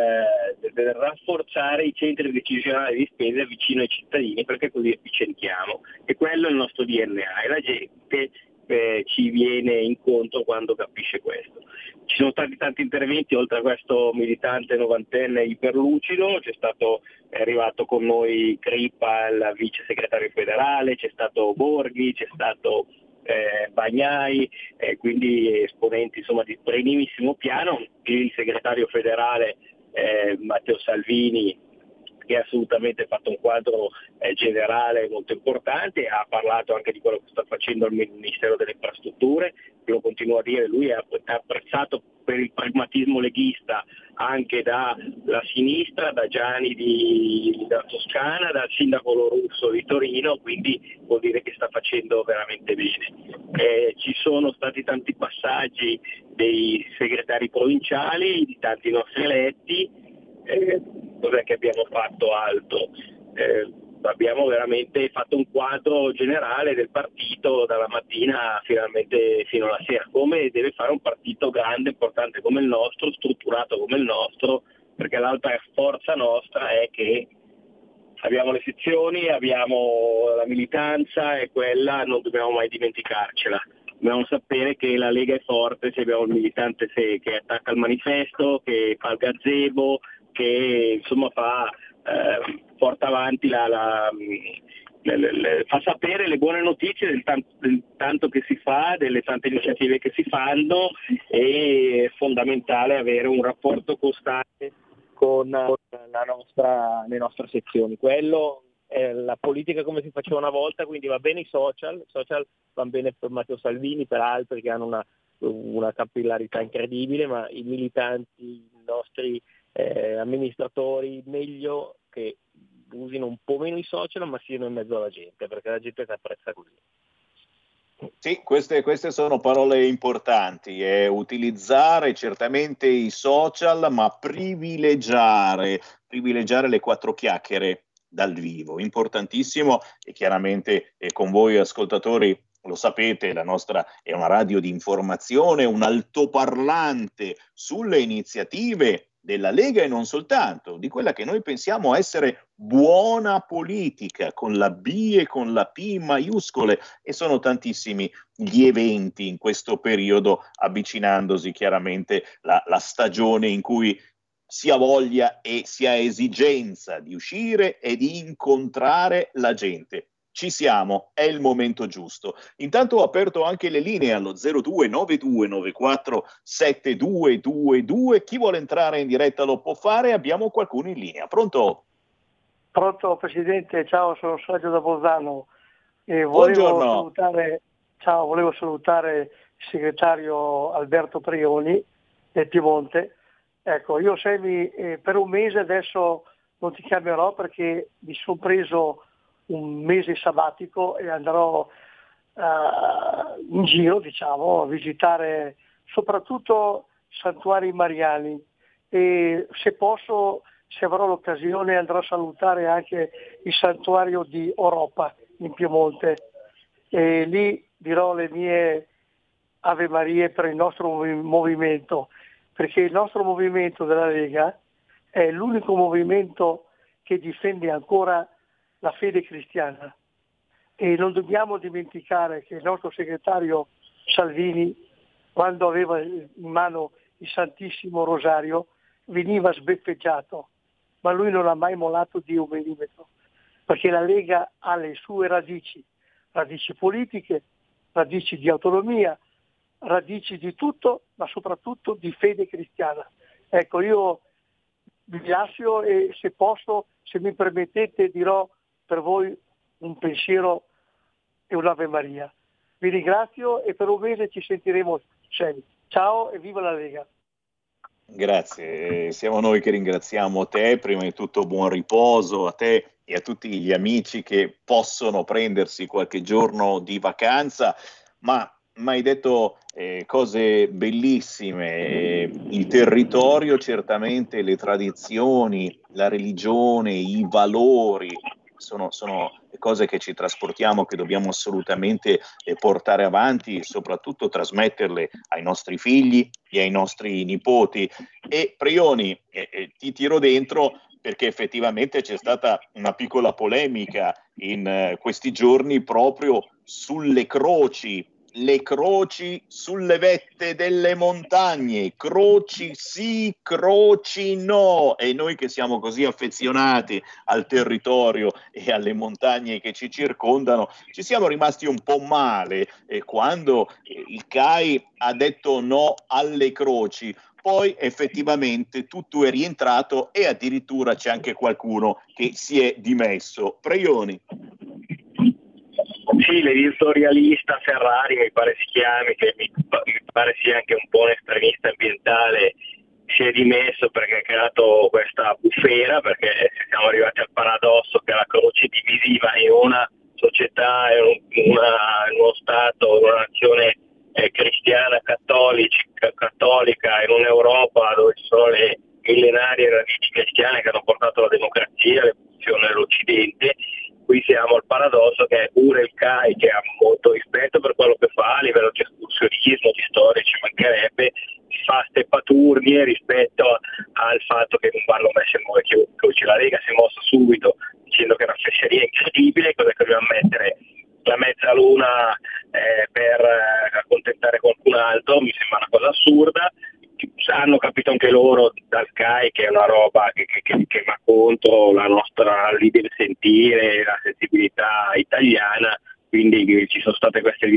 del, rafforzare i centri decisionali di spesa vicino ai cittadini perché così efficientiamo e quello è il nostro DNA e la gente eh, ci viene incontro quando capisce questo. Ci sono stati tanti interventi, oltre a questo militante novantenne iperlucido, c'è stato è arrivato con noi Crippa, il vice segretario federale, c'è stato Borghi, c'è stato eh, Bagnai, eh, quindi esponenti insomma, di primissimo piano, il segretario federale eh, Matteo Salvini che ha assolutamente fatto un quadro eh, generale molto importante, ha parlato anche di quello che sta facendo il Ministero delle Infrastrutture, lo continuo a dire, lui è apprezzato per il pragmatismo leghista anche dalla sinistra, da Gianni di, da Toscana, dal sindaco Lorusso di Torino, quindi vuol dire che sta facendo veramente bene. Eh, ci sono stati tanti passaggi dei segretari provinciali, di tanti nostri eletti, eh, cos'è che abbiamo fatto alto? Eh, abbiamo veramente fatto un quadro generale del partito dalla mattina finalmente fino alla sera, come deve fare un partito grande, importante come il nostro, strutturato come il nostro, perché l'altra forza nostra è che abbiamo le sezioni, abbiamo la militanza e quella non dobbiamo mai dimenticarcela. Dobbiamo sapere che la Lega è forte se abbiamo il militante che attacca il manifesto, che fa il gazebo, che insomma fa eh, porta avanti la, la le, le, le, fa sapere le buone notizie del tanto, del tanto, che si fa, delle tante iniziative che si fanno e è fondamentale avere un rapporto costante con nostra, le nostre sezioni. Quello eh, la politica come si faceva una volta, quindi va bene i social, i social vanno bene per Matteo Salvini, per altri che hanno una, una capillarità incredibile, ma i militanti, i nostri eh, amministratori, meglio che usino un po' meno i social ma siano in mezzo alla gente, perché la gente si apprezza così. Sì, queste, queste, sono parole importanti, eh, utilizzare certamente i social, ma privilegiare, privilegiare le quattro chiacchiere dal vivo, importantissimo e chiaramente eh, con voi ascoltatori lo sapete, la nostra è una radio di informazione, un altoparlante sulle iniziative della Lega e non soltanto, di quella che noi pensiamo essere buona politica, con la B e con la P maiuscole, e sono tantissimi gli eventi in questo periodo, avvicinandosi chiaramente la, la stagione in cui si ha voglia e si ha esigenza di uscire e di incontrare la gente ci siamo, è il momento giusto. Intanto ho aperto anche le linee allo 0292947222. Chi vuole entrare in diretta lo può fare, abbiamo qualcuno in linea. Pronto? Pronto Presidente, ciao, sono Sergio da Bolzano. E volevo Buongiorno. salutare, ciao, volevo salutare il segretario Alberto Prioni del Piemonte. Ecco, io Semi, eh, per un mese adesso non ti chiamerò perché mi sono preso un mese sabbatico e andrò uh, in giro, diciamo, a visitare soprattutto santuari mariani. E se posso, se avrò l'occasione, andrò a salutare anche il santuario di Europa in Piemonte. E lì dirò le mie Ave Marie per il nostro movimento, perché il nostro movimento della Lega è l'unico movimento che difende ancora la fede cristiana. E non dobbiamo dimenticare che il nostro segretario Salvini, quando aveva in mano il Santissimo Rosario, veniva sbeffeggiato, ma lui non ha mai mollato di un millimetro, perché la Lega ha le sue radici, radici politiche, radici di autonomia, radici di tutto, ma soprattutto di fede cristiana. Ecco, io vi lascio e se posso, se mi permettete, dirò per voi un pensiero e un'Ave Maria. Vi ringrazio e per un mese ci sentiremo insieme. Ciao e viva la Lega! Grazie, siamo noi che ringraziamo te, prima di tutto buon riposo a te e a tutti gli amici che possono prendersi qualche giorno di vacanza, ma hai detto eh, cose bellissime, eh, il territorio certamente, le tradizioni, la religione, i valori, sono, sono cose che ci trasportiamo, che dobbiamo assolutamente eh, portare avanti soprattutto trasmetterle ai nostri figli e ai nostri nipoti. E Prioni, eh, eh, ti tiro dentro perché effettivamente c'è stata una piccola polemica in eh, questi giorni proprio sulle croci le croci sulle vette delle montagne, croci sì, croci no. E noi che siamo così affezionati al territorio e alle montagne che ci circondano, ci siamo rimasti un po' male eh, quando il CAI ha detto no alle croci. Poi effettivamente tutto è rientrato e addirittura c'è anche qualcuno che si è dimesso. Preioni. Sì, l'editorialista Ferrari mi pare si chiami, che mi, mi, pare sia anche un po' un estremista ambientale, si è dimesso perché ha creato questa bufera, perché siamo arrivati al paradosso che la croce divisiva in una società, in, una, uno Stato, in una nazione eh, cristiana, cattolica, cattolica, in un'Europa dove ci sono le millenarie radici cristiane che hanno portato la democrazia, l'evoluzione dell'Occidente, qui siamo al paradosso che pure il CAI che ha molto rispetto per quello che fa a livello di escursionismo, di storia, ci mancherebbe, fa steppaturnie rispetto al fatto che non vanno messe in croci. La Lega si è mossa subito dicendo che è una fesseria incredibile, cosa che dobbiamo mettere la mezzaluna eh, per eh, accontentare qualcun altro, mi sembra una cosa assurda, hanno capito anche loro dal CAI che è una roba che, che, che, che va contro la nostra libera sentire, la sensibilità italiana, quindi ci sono state queste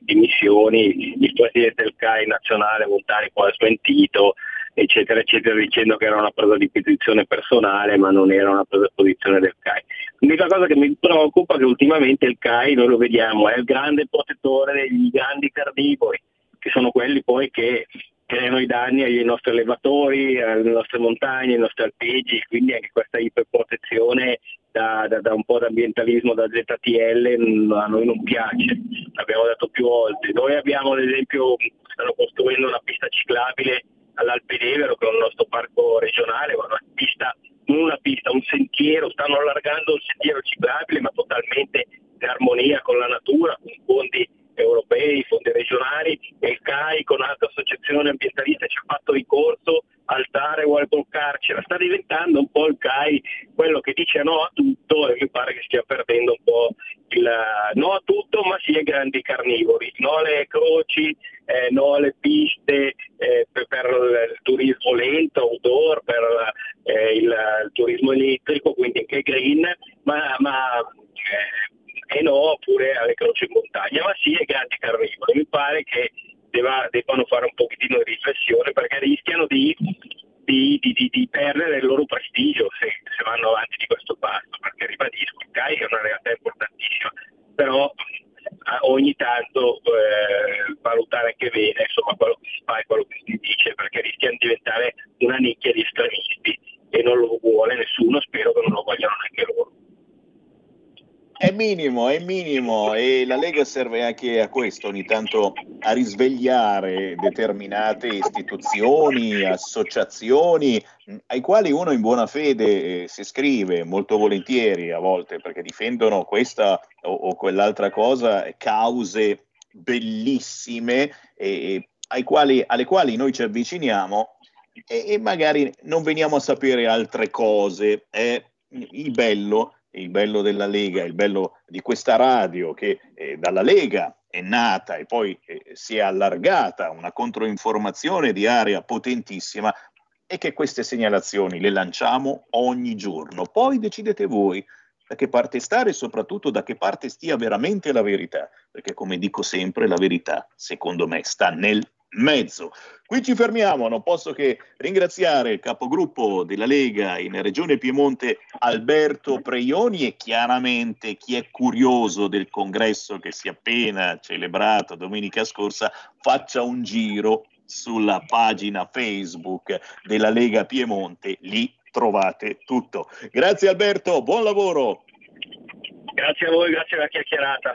dimissioni, il presidente del CAI nazionale Montani poi ha smentito eccetera, eccetera, dicendo che era una presa di posizione personale, ma non era una presa di posizione del CAI. L'unica cosa che mi preoccupa è che ultimamente il CAI, noi lo vediamo, è il grande protettore degli grandi carnivori, che sono quelli poi che creano i danni ai nostri allevatori, alle nostre montagne, ai nostri alpeggi, quindi anche questa iperprotezione da, da, da un po' d'ambientalismo da ZTL a noi non piace, l'abbiamo detto più volte. Noi abbiamo ad esempio, stanno costruendo una pista ciclabile all'Alpe d'Evero che è un nostro parco regionale, una pista, non una pista, un sentiero, stanno allargando un sentiero ciclabile ma totalmente in armonia con la natura, con fondi europei, fondi regionali e il CAI con altre associazioni ambientaliste ci ha fatto ricorso al TARE o al carcere, sta diventando un po' il CAI quello che dice no a tutto e mi pare che stia perdendo un po' il no a tutto ma sì ai grandi carnivori, no alle croci, eh, no alle piste eh, per, per, il turismo lento, outdoor, per eh, il, il, turismo elettrico, quindi anche green, ma, ma eh, e no pure alle croci in montagna, ma sì ai grandi carnivori. Mi pare che debba, debbano fare un pochettino di riflessione perché rischiano di, di, di, di perdere il loro prestigio se, se, vanno avanti di questo passo, perché ribadisco, il CAI è una realtà importantissima, però ogni tanto eh, valutare anche bene insomma, quello che si fa e quello che si dice, perché rischiano di diventare una nicchia di estremisti e non lo vuole nessuno, spero che non lo vogliano neanche loro. È minimo, è minimo e la Lega serve anche a questo, ogni tanto a risvegliare determinate istituzioni, associazioni, ai quali uno in buona fede eh, si iscrive molto volentieri a volte perché difendono questa o, o quell'altra cosa, cause bellissime e, e quali, alle quali noi ci avviciniamo e, e, magari non veniamo a sapere altre cose. È il bello il bello della Lega, il bello di questa radio che eh, dalla Lega è nata e poi eh, si è allargata una controinformazione di area potentissima e che queste segnalazioni le lanciamo ogni giorno. Poi decidete voi da che parte stare e soprattutto da che parte stia veramente la verità, perché come dico sempre la verità secondo me sta nel mezzo. Qui ci fermiamo, non posso che ringraziare il capogruppo della Lega in Regione Piemonte Alberto Preioni e chiaramente chi è curioso del congresso che si è appena celebrato domenica scorsa faccia un giro sulla pagina Facebook della Lega Piemonte, lì trovate tutto. Grazie Alberto, buon lavoro. Grazie a voi, grazie per la chiacchierata.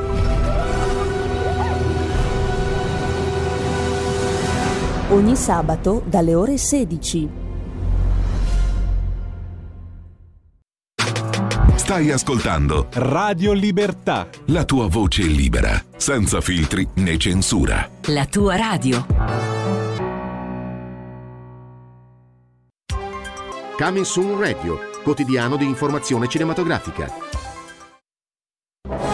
Ogni sabato dalle ore 16. Stai ascoltando Radio Libertà. La tua voce libera, senza filtri né censura. La tua radio. Coming Soon Radio, quotidiano di informazione cinematografica.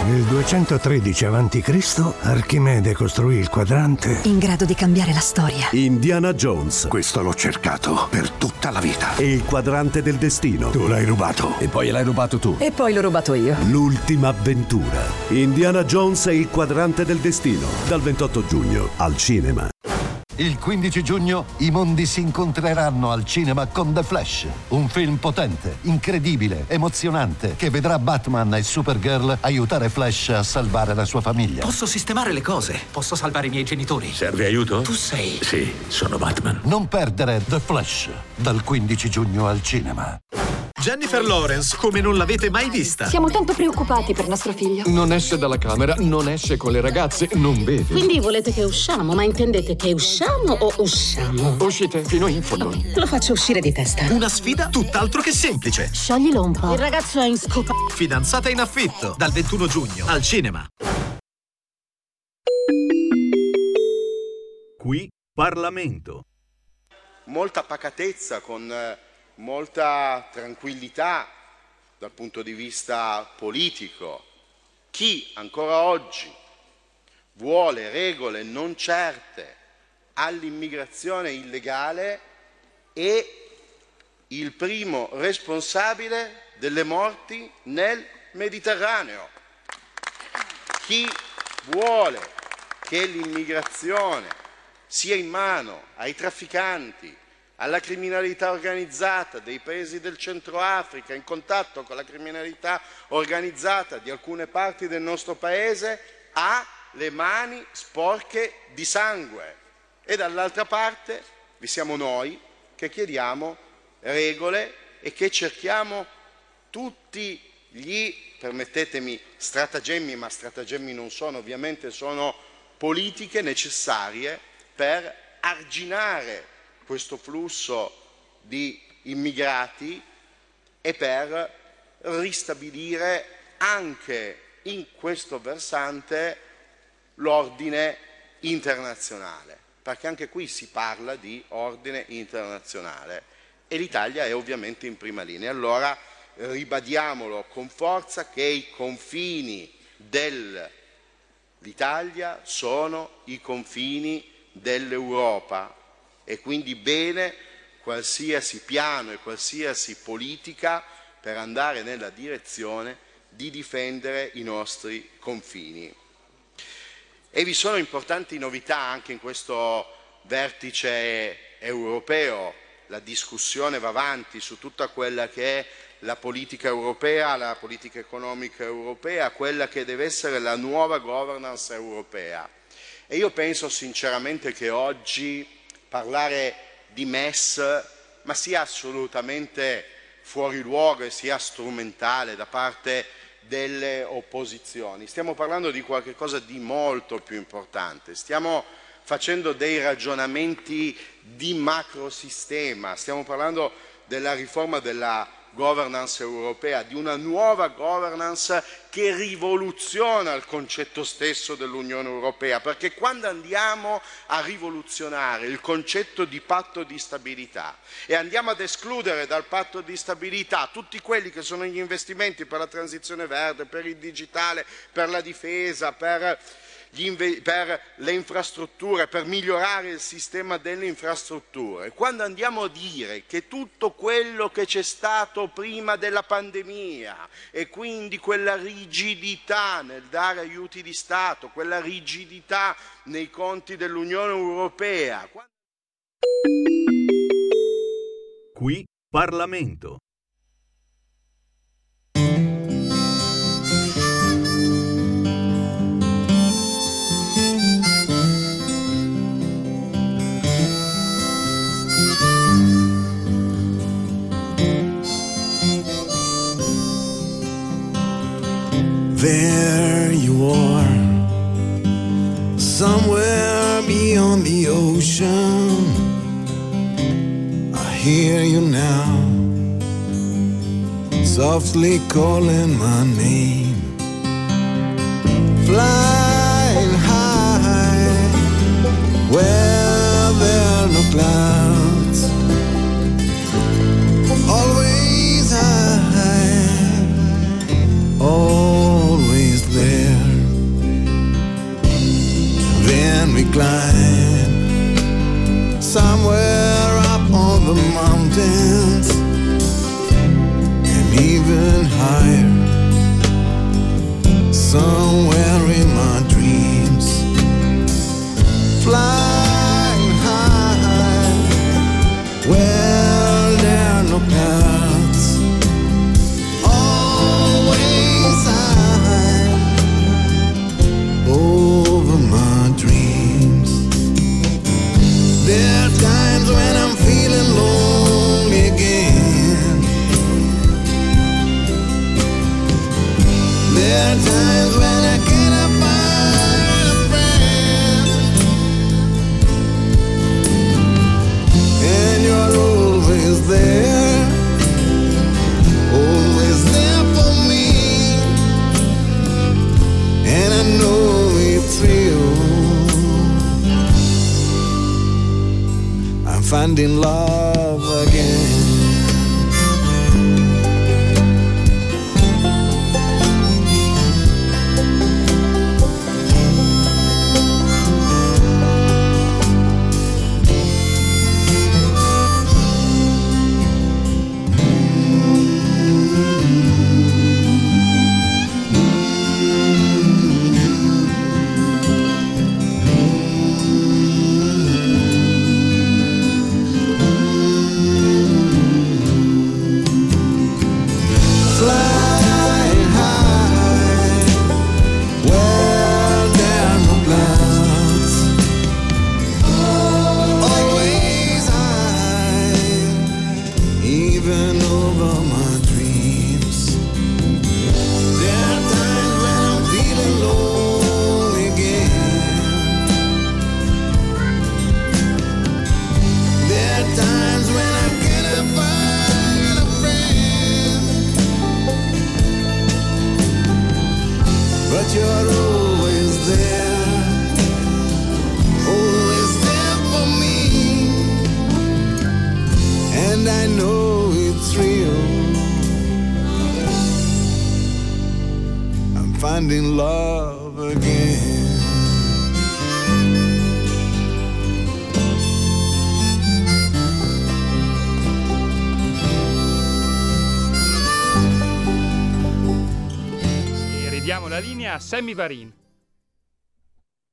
Nel 213 a.C. Archimede costruì il quadrante in grado di cambiare la storia. Indiana Jones. Questo l'ho cercato per tutta la vita. E il quadrante del destino. Tu l'hai rubato. E poi l'hai rubato tu. E poi l'ho rubato io. L'ultima avventura. Indiana Jones e il quadrante del destino. Dal 28 giugno al cinema. Il 15 giugno i mondi si incontreranno al cinema con The Flash, un film potente, incredibile, emozionante, che vedrà Batman e Supergirl aiutare Flash a salvare la sua famiglia. Posso sistemare le cose. Posso salvare i miei genitori. Serve aiuto? Tu sei. Sì, sono Batman. Non perdere The Flash, dal 15 giugno al cinema. Jennifer Lawrence, come non l'avete mai vista. Siamo tanto preoccupati per nostro figlio. Non esce dalla camera, non esce con le ragazze, non beve. Quindi volete che usciamo, ma intendete che usciamo o usciamo? Uscite fino in fondo. Lo faccio uscire di testa. Una sfida tutt'altro che semplice. Scioglilo un po'. Il ragazzo è in scopa. Fidanzata in affitto, dal 21 giugno, al cinema. Qui Parlamento. molta pacatezza, con eh, molta tranquillità dal punto di vista politico. Chi ancora oggi vuole regole non certe all'immigrazione illegale è il primo responsabile delle morti nel Mediterraneo. Chi vuole che l'immigrazione sia in mano ai trafficanti, alla criminalità organizzata dei paesi del Centro Africa, in contatto con la criminalità organizzata di alcune parti del nostro paese, ha le mani sporche di sangue. E dall'altra parte vi siamo noi che chiediamo regole e che cerchiamo tutti gli, permettetemi, stratagemmi, ma stratagemmi non sono, ovviamente sono politiche necessarie per arginare questo flusso di immigrati e per ristabilire anche in questo versante l'ordine internazionale, perché anche qui si parla di ordine internazionale e l'Italia è ovviamente in prima linea. Allora ribadiamolo con forza che i confini dell'Italia sono i confini dell'Europa e quindi bene qualsiasi piano e qualsiasi politica per andare nella direzione di difendere i nostri confini. E vi sono importanti novità anche in questo vertice europeo, la discussione va avanti su tutta quella che è la politica europea, la politica economica europea, quella che deve essere la nuova governance europea. E io penso sinceramente che oggi parlare di MES ma sia assolutamente fuori luogo e sia strumentale da parte delle opposizioni. Stiamo parlando di qualcosa di molto più importante. Stiamo facendo dei ragionamenti di macrosistema, stiamo parlando della riforma della governance europea, di una nuova governance che rivoluziona il concetto stesso dell'Unione Europea, perché quando andiamo a rivoluzionare il concetto di patto di stabilità e andiamo ad escludere dal patto di stabilità tutti quelli che sono gli investimenti per la transizione verde, per il digitale, per la difesa, per per le infrastrutture, per migliorare il sistema delle infrastrutture, quando andiamo a dire che tutto quello che c'è stato prima della pandemia e quindi quella rigidità nel dare aiuti di Stato, quella rigidità nei conti dell'Unione Europea. Qui Parlamento. There you are, somewhere beyond the ocean. I hear you now, softly calling my name. Flying high, where there are no clouds. Climb somewhere up on the mountains and even higher. Somewhere in my dreams, fly finding love again. Sammy Varin.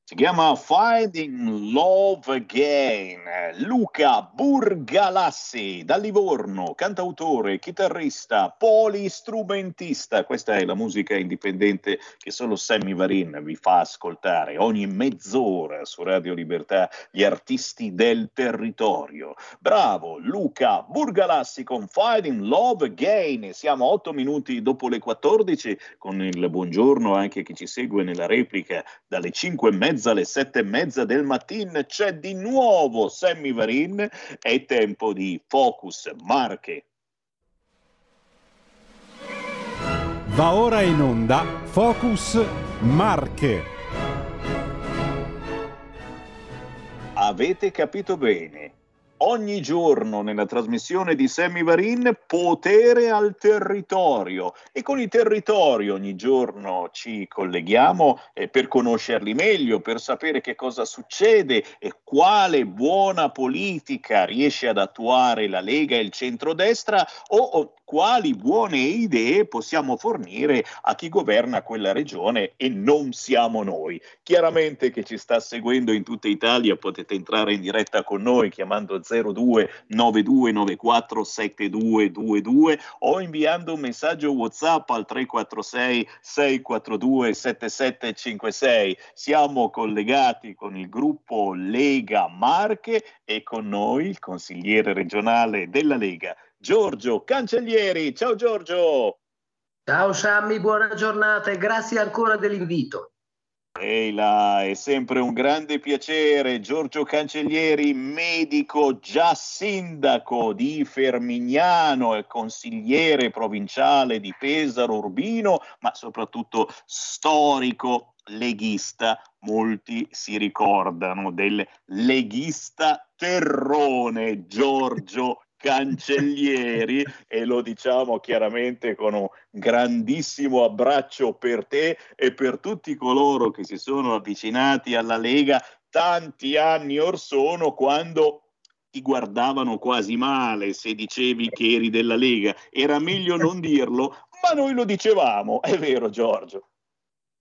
Chiama Finding Love Again. Luca Burgalassi da Livorno, cantautore, chitarrista, polistrumentista. Questa è la musica indipendente che solo Sammy Varin vi fa ascoltare ogni mezz'ora su Radio Libertà, gli artisti del territorio. Bravo Luca Burgalassi con Finding Love Again. Siamo a 8 minuti dopo le 14 con il buongiorno anche chi ci segue nella replica dalle 5 e mezza alle 7 e mezza del mattino. C'è di nuovo Sammy Varin. È tempo di Focus Marche. Va ora in onda Focus Marche. Avete capito bene. Ogni giorno nella trasmissione di Sammy Varin potere al territorio. E con il territorio ogni giorno ci colleghiamo eh, per conoscerli meglio, per sapere che cosa succede e quale buona politica riesce ad attuare la Lega e il centrodestra o, o quali buone idee possiamo fornire a chi governa quella regione e non siamo noi. Chiaramente che ci sta seguendo in tutta Italia potete entrare in diretta con noi chiamando 02 9294 7222 o inviando un messaggio WhatsApp al 346 642 7756. Siamo collegati con il gruppo Lega Marche e con noi il consigliere regionale della Lega Giorgio Cancellieri. Ciao Giorgio. Ciao Sammy, buona giornata e grazie ancora dell'invito. Ehi là, è sempre un grande piacere. Giorgio Cancellieri, medico, già sindaco di Fermignano e consigliere provinciale di Pesaro Urbino, ma soprattutto storico leghista. Molti si ricordano del leghista terrone Giorgio Cancellieri e lo diciamo chiaramente con un grandissimo abbraccio per te e per tutti coloro che si sono avvicinati alla Lega tanti anni or sono quando ti guardavano quasi male se dicevi che eri della Lega. Era meglio non dirlo, ma noi lo dicevamo, è vero Giorgio.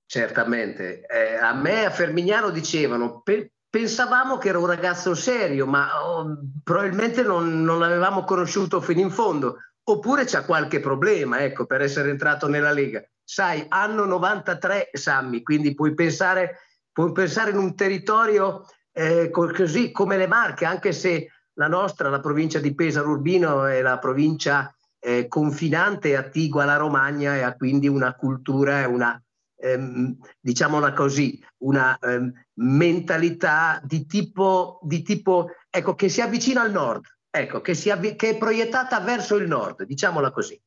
Certamente. Eh, a me a Fermignano dicevano, pe- pensavamo che era un ragazzo serio, ma oh, probabilmente non, non l'avevamo conosciuto fino in fondo. Oppure c'ha qualche problema, ecco, per essere entrato nella Lega. Sai, anno 93, Sammy, quindi puoi pensare, puoi pensare in un territorio eh, co- così come le Marche, anche se la nostra, la provincia di Pesaro Urbino, è la provincia eh, confinante, attigua alla Romagna e ha quindi una cultura e una, ehm, diciamola così, una ehm, mentalità di tipo, di tipo, ecco, che si avvicina al nord, ecco, che, si avvi- che è proiettata verso il nord, diciamola così.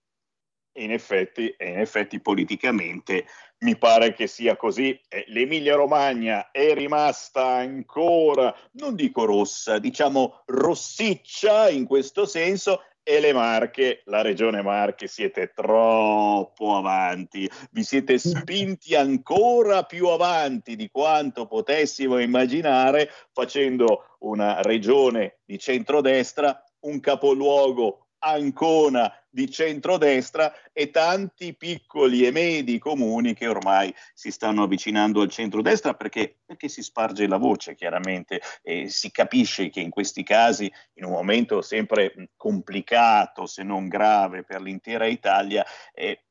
In effetti, in effetti politicamente mi pare che sia così. L'Emilia Romagna è rimasta ancora, non dico rossa, diciamo rossiccia in questo senso e le Marche, la regione Marche, siete troppo avanti, vi siete spinti ancora più avanti di quanto potessimo immaginare facendo una regione di centrodestra, un capoluogo Ancona di centrodestra e tanti piccoli e medi comuni che ormai si stanno avvicinando al centrodestra perché, perché si sparge la voce chiaramente e si capisce che in questi casi, in un momento sempre complicato se non grave per l'intera Italia, eh,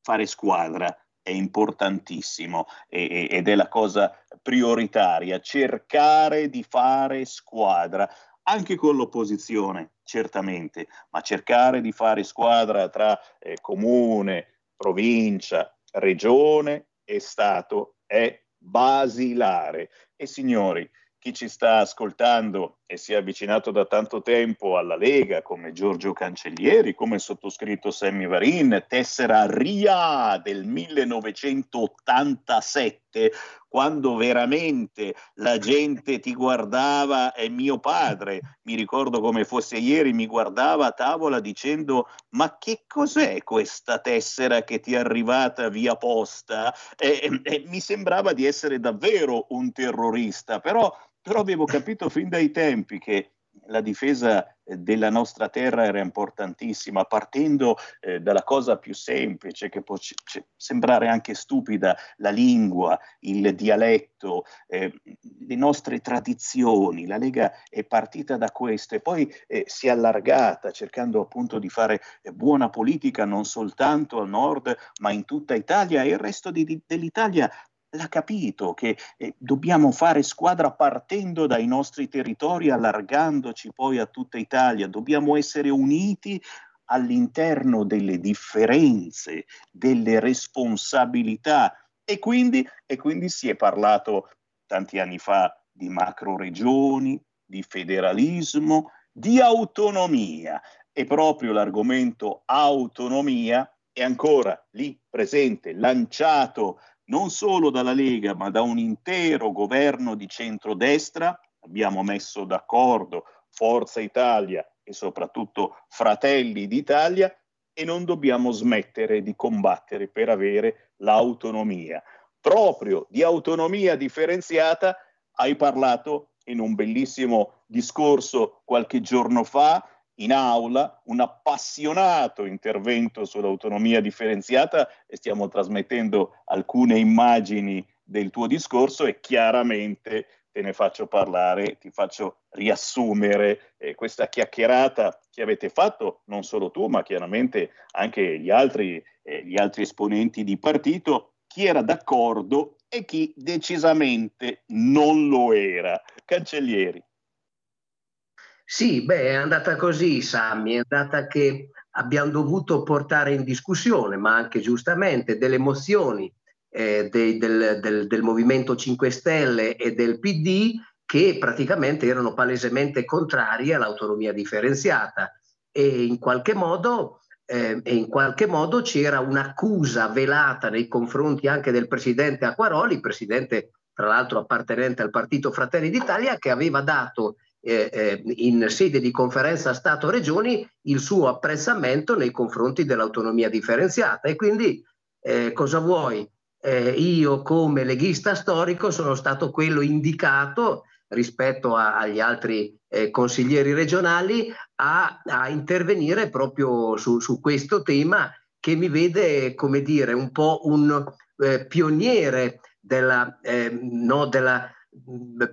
fare squadra è importantissimo ed è la cosa prioritaria, cercare di fare squadra anche con l'opposizione, certamente, ma cercare di fare squadra tra eh, comune, provincia, regione e Stato è basilare. E signori, chi ci sta ascoltando e si è avvicinato da tanto tempo alla Lega, come Giorgio Cancellieri, come sottoscritto Sammy Varin, tessera RIA del 1987, quando veramente la gente ti guardava e mio padre, mi ricordo come fosse ieri, mi guardava a tavola dicendo ma che cos'è questa tessera che ti è arrivata via posta? E, e, e mi sembrava di essere davvero un terrorista, però però avevo capito fin dai tempi che la difesa eh, della nostra terra era importantissima, partendo eh, dalla cosa più semplice, che può c- sembrare anche stupida, la lingua, il dialetto, eh, le nostre tradizioni. La Lega è partita da questo e poi eh, si è allargata, cercando appunto di fare eh, buona politica non soltanto al nord, ma in tutta Italia e il resto di, di, dell'Italia l'ha capito che eh, dobbiamo fare squadra partendo dai nostri territori, allargandoci poi a tutta Italia, dobbiamo essere uniti all'interno delle differenze, delle responsabilità. E quindi, e quindi si è parlato tanti anni fa di macro regioni, di federalismo, di autonomia. E proprio l'argomento autonomia è ancora lì presente, lanciato non solo dalla Lega, ma da un intero governo di centrodestra. Abbiamo messo d'accordo Forza Italia e soprattutto Fratelli d'Italia e non dobbiamo smettere di combattere per avere l'autonomia. Proprio di autonomia differenziata hai parlato in un bellissimo discorso qualche giorno fa in aula un appassionato intervento sull'autonomia differenziata e stiamo trasmettendo alcune immagini del tuo discorso e chiaramente te ne faccio parlare, ti faccio riassumere eh, questa chiacchierata che avete fatto, non solo tu, ma chiaramente anche gli altri, eh, gli altri esponenti di partito, chi era d'accordo e chi decisamente non lo era. Cancellieri. Sì, beh, è andata così, Sammy, è andata che abbiamo dovuto portare in discussione, ma anche giustamente, delle mozioni eh, dei, del, del, del Movimento 5 Stelle e del PD che praticamente erano palesemente contrarie all'autonomia differenziata. E in qualche modo, eh, e in qualche modo c'era un'accusa velata nei confronti anche del presidente Acquaroli, presidente tra l'altro appartenente al partito Fratelli d'Italia, che aveva dato eh, eh, in sede di conferenza Stato-Regioni il suo apprezzamento nei confronti dell'autonomia differenziata. E quindi eh, cosa vuoi? Eh, io come leghista storico sono stato quello indicato rispetto a, agli altri eh, consiglieri regionali a, a intervenire proprio su, su, questo tema che mi vede, come dire, un po' un eh, pioniere della, no, della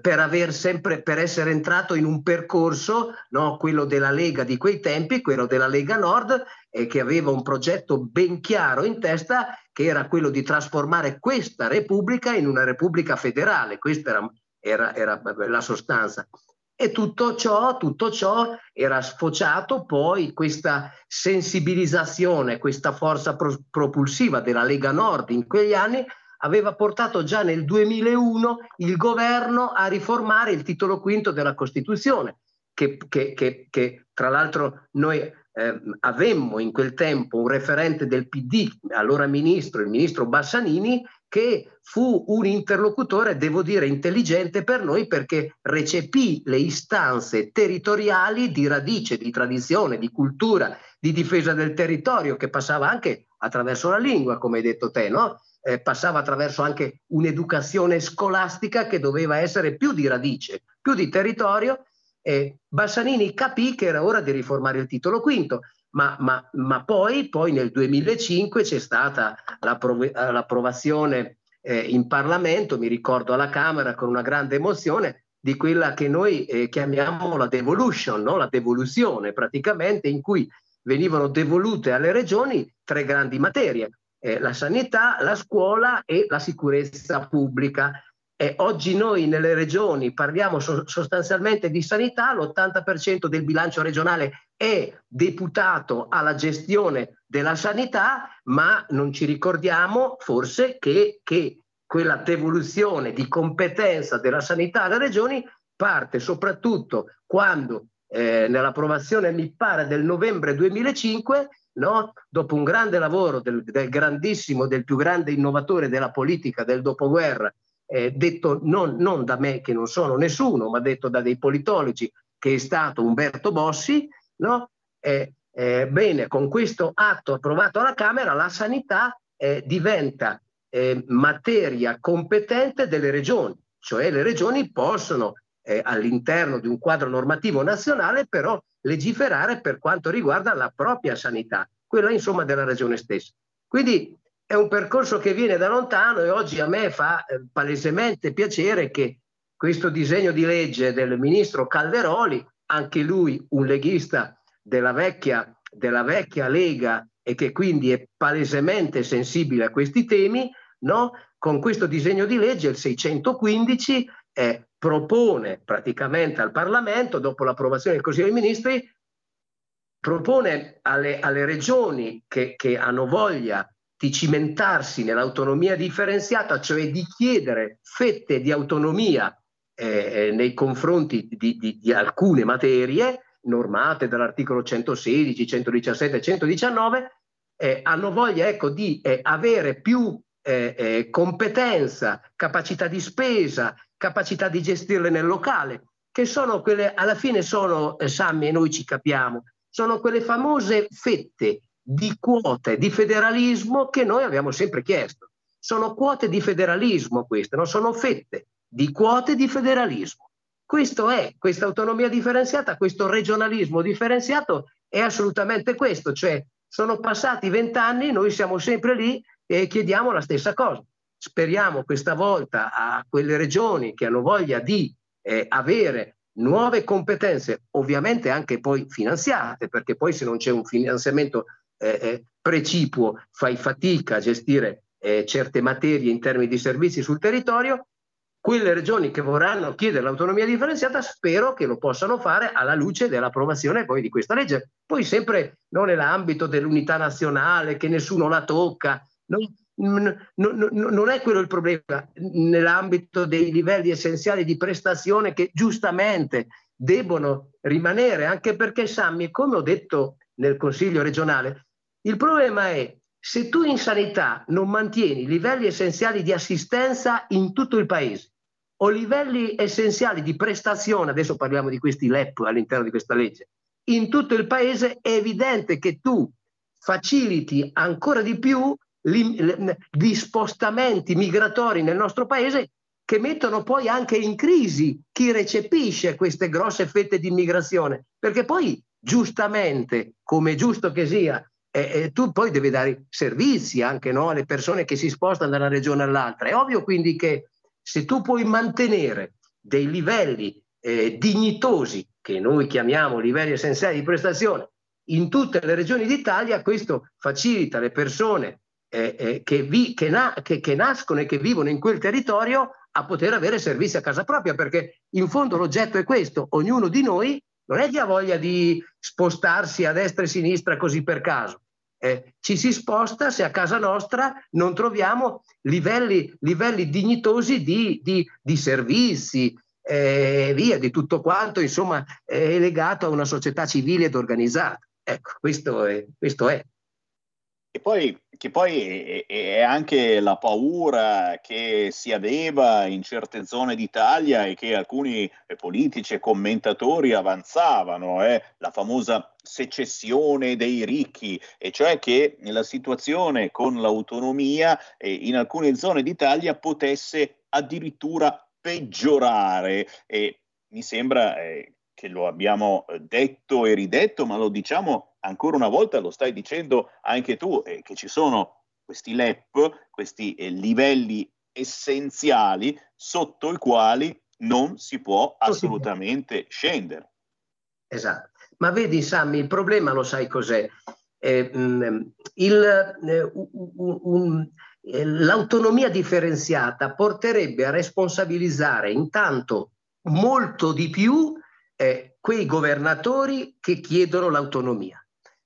per aver sempre per essere entrato in un percorso, no, quello della Lega di quei tempi, quello della Lega Nord, e che aveva un progetto ben chiaro in testa, che era quello di trasformare questa Repubblica in una Repubblica federale. Questa era, era, era la sostanza. E tutto ciò, tutto ciò era sfociato poi questa sensibilizzazione, questa forza pro- propulsiva della Lega Nord in quegli anni aveva portato già nel 2001 il governo a riformare il titolo quinto della Costituzione, che, che, che, che tra l'altro noi eh, avemmo in quel tempo un referente del PD, allora ministro, il ministro Bassanini, che fu un interlocutore, devo dire, intelligente per noi perché recepì le istanze territoriali di radice, di tradizione, di cultura, di difesa del territorio, che passava anche attraverso la lingua, come hai detto te, no? Eh, passava attraverso anche un'educazione scolastica che doveva essere più di radice, più di territorio. E Bassanini capì che era ora di riformare il titolo quinto, ma, ma, ma poi, poi, nel 2005 c'è stata l'approv- l'approvazione eh, in Parlamento, mi ricordo alla Camera con una grande emozione, di quella che noi eh, chiamiamo la devolution, no? la devoluzione praticamente in cui venivano devolute alle regioni tre grandi materie, eh, la sanità, la scuola e la sicurezza pubblica. E oggi noi nelle regioni parliamo so- sostanzialmente di sanità, l'80% del bilancio regionale è deputato alla gestione della sanità, ma non ci ricordiamo forse che, che quella devoluzione di competenza della sanità alle regioni parte soprattutto quando eh, nell'approvazione, mi pare, del novembre 2005, no? dopo un grande lavoro del, del, grandissimo, del più grande innovatore della politica del dopoguerra, eh, detto non, non, da me che non sono nessuno, ma detto da dei politologi, che è stato Umberto Bossi, no? eh, eh, bene, con questo atto approvato alla Camera la sanità eh, diventa eh, materia competente delle regioni, cioè le regioni possono eh, all'interno di un quadro normativo nazionale, però legiferare per quanto riguarda la propria sanità, quella insomma della regione stessa. Quindi è un percorso che viene da lontano e oggi a me fa eh, palesemente piacere che questo disegno di legge del ministro Calderoli, anche lui un leghista della vecchia, della vecchia Lega e che quindi è palesemente sensibile a questi temi, no? con questo disegno di legge, il 615, eh, propone praticamente al Parlamento, dopo l'approvazione del Consiglio dei Ministri, propone alle, alle regioni che, che, hanno voglia di cimentarsi nell'autonomia differenziata, cioè di chiedere fette di autonomia eh, nei confronti di, di, di alcune materie normate dall'articolo 116, 117 119, eh, hanno voglia ecco, di eh, avere più eh, eh, competenza, capacità di spesa, capacità di gestirle nel locale, che sono quelle, alla fine sono, eh, Sammy e noi ci capiamo, sono quelle famose fette di quote di federalismo che noi abbiamo sempre chiesto. Sono quote di federalismo queste, non sono fette di quote di federalismo. Questo è, questa autonomia differenziata, questo regionalismo differenziato è assolutamente questo, cioè sono passati vent'anni, noi siamo sempre lì e chiediamo la stessa cosa. Speriamo questa volta a quelle regioni che hanno voglia di eh, avere nuove competenze, ovviamente anche poi finanziate, perché poi se non c'è un finanziamento eh, eh precipuo fai fatica a gestire eh, certe materie in termini di servizi sul territorio, quelle regioni che vorranno chiedere l'autonomia differenziata spero che lo possano fare alla luce dell'approvazione poi di questa legge. Poi sempre non nell'ambito dell'unità nazionale, che nessuno la tocca, non, non, è quello il problema nell'ambito dei livelli essenziali di prestazione che giustamente debbono rimanere, anche perché Sammy, come ho detto nel Consiglio regionale, il problema è se tu in sanità non mantieni livelli essenziali di assistenza in tutto il paese o livelli essenziali di prestazione, adesso parliamo di questi LEP all'interno di questa legge, in tutto il paese è evidente che tu faciliti ancora di più di spostamenti migratori nel nostro paese che mettono poi anche in crisi chi recepisce queste grosse fette di immigrazione, perché poi giustamente, come giusto che sia, eh, eh, tu poi devi dare servizi anche no, alle persone che si spostano da una regione all'altra. È ovvio quindi che se tu puoi mantenere dei livelli eh, dignitosi, che noi chiamiamo livelli essenziali di prestazione, in tutte le regioni d'Italia, questo facilita le persone eh, eh, che, vi, che, na, che, che nascono e che vivono in quel territorio a poter avere servizi a casa propria, perché in fondo l'oggetto è questo, ognuno di noi non è che ha voglia di spostarsi a destra e a sinistra così per caso. Eh, ci si sposta se a casa nostra non troviamo livelli, livelli dignitosi di, di, di servizi, eh, via, di tutto quanto, insomma, è legato a una società civile ed organizzata. Ecco, questo è. Questo è. E poi, che poi è, anche la paura che si aveva in certe zone d'Italia e che alcuni eh, politici e commentatori avanzavano, eh, la famosa secessione dei ricchi, e cioè che la situazione con l'autonomia eh, in alcune zone d'Italia potesse addirittura peggiorare. E mi sembra eh, che lo abbiamo detto e ridetto, ma lo diciamo ancora una volta, lo stai dicendo anche tu, eh, che ci sono questi LEP, questi eh, livelli essenziali sotto i quali non si può assolutamente scendere. Esatto. Ma vedi, Sammy, il problema lo sai cos'è? Eh, mm, il, eh, un, un, eh, l'autonomia differenziata porterebbe a responsabilizzare intanto molto di più eh, quei governatori che chiedono l'autonomia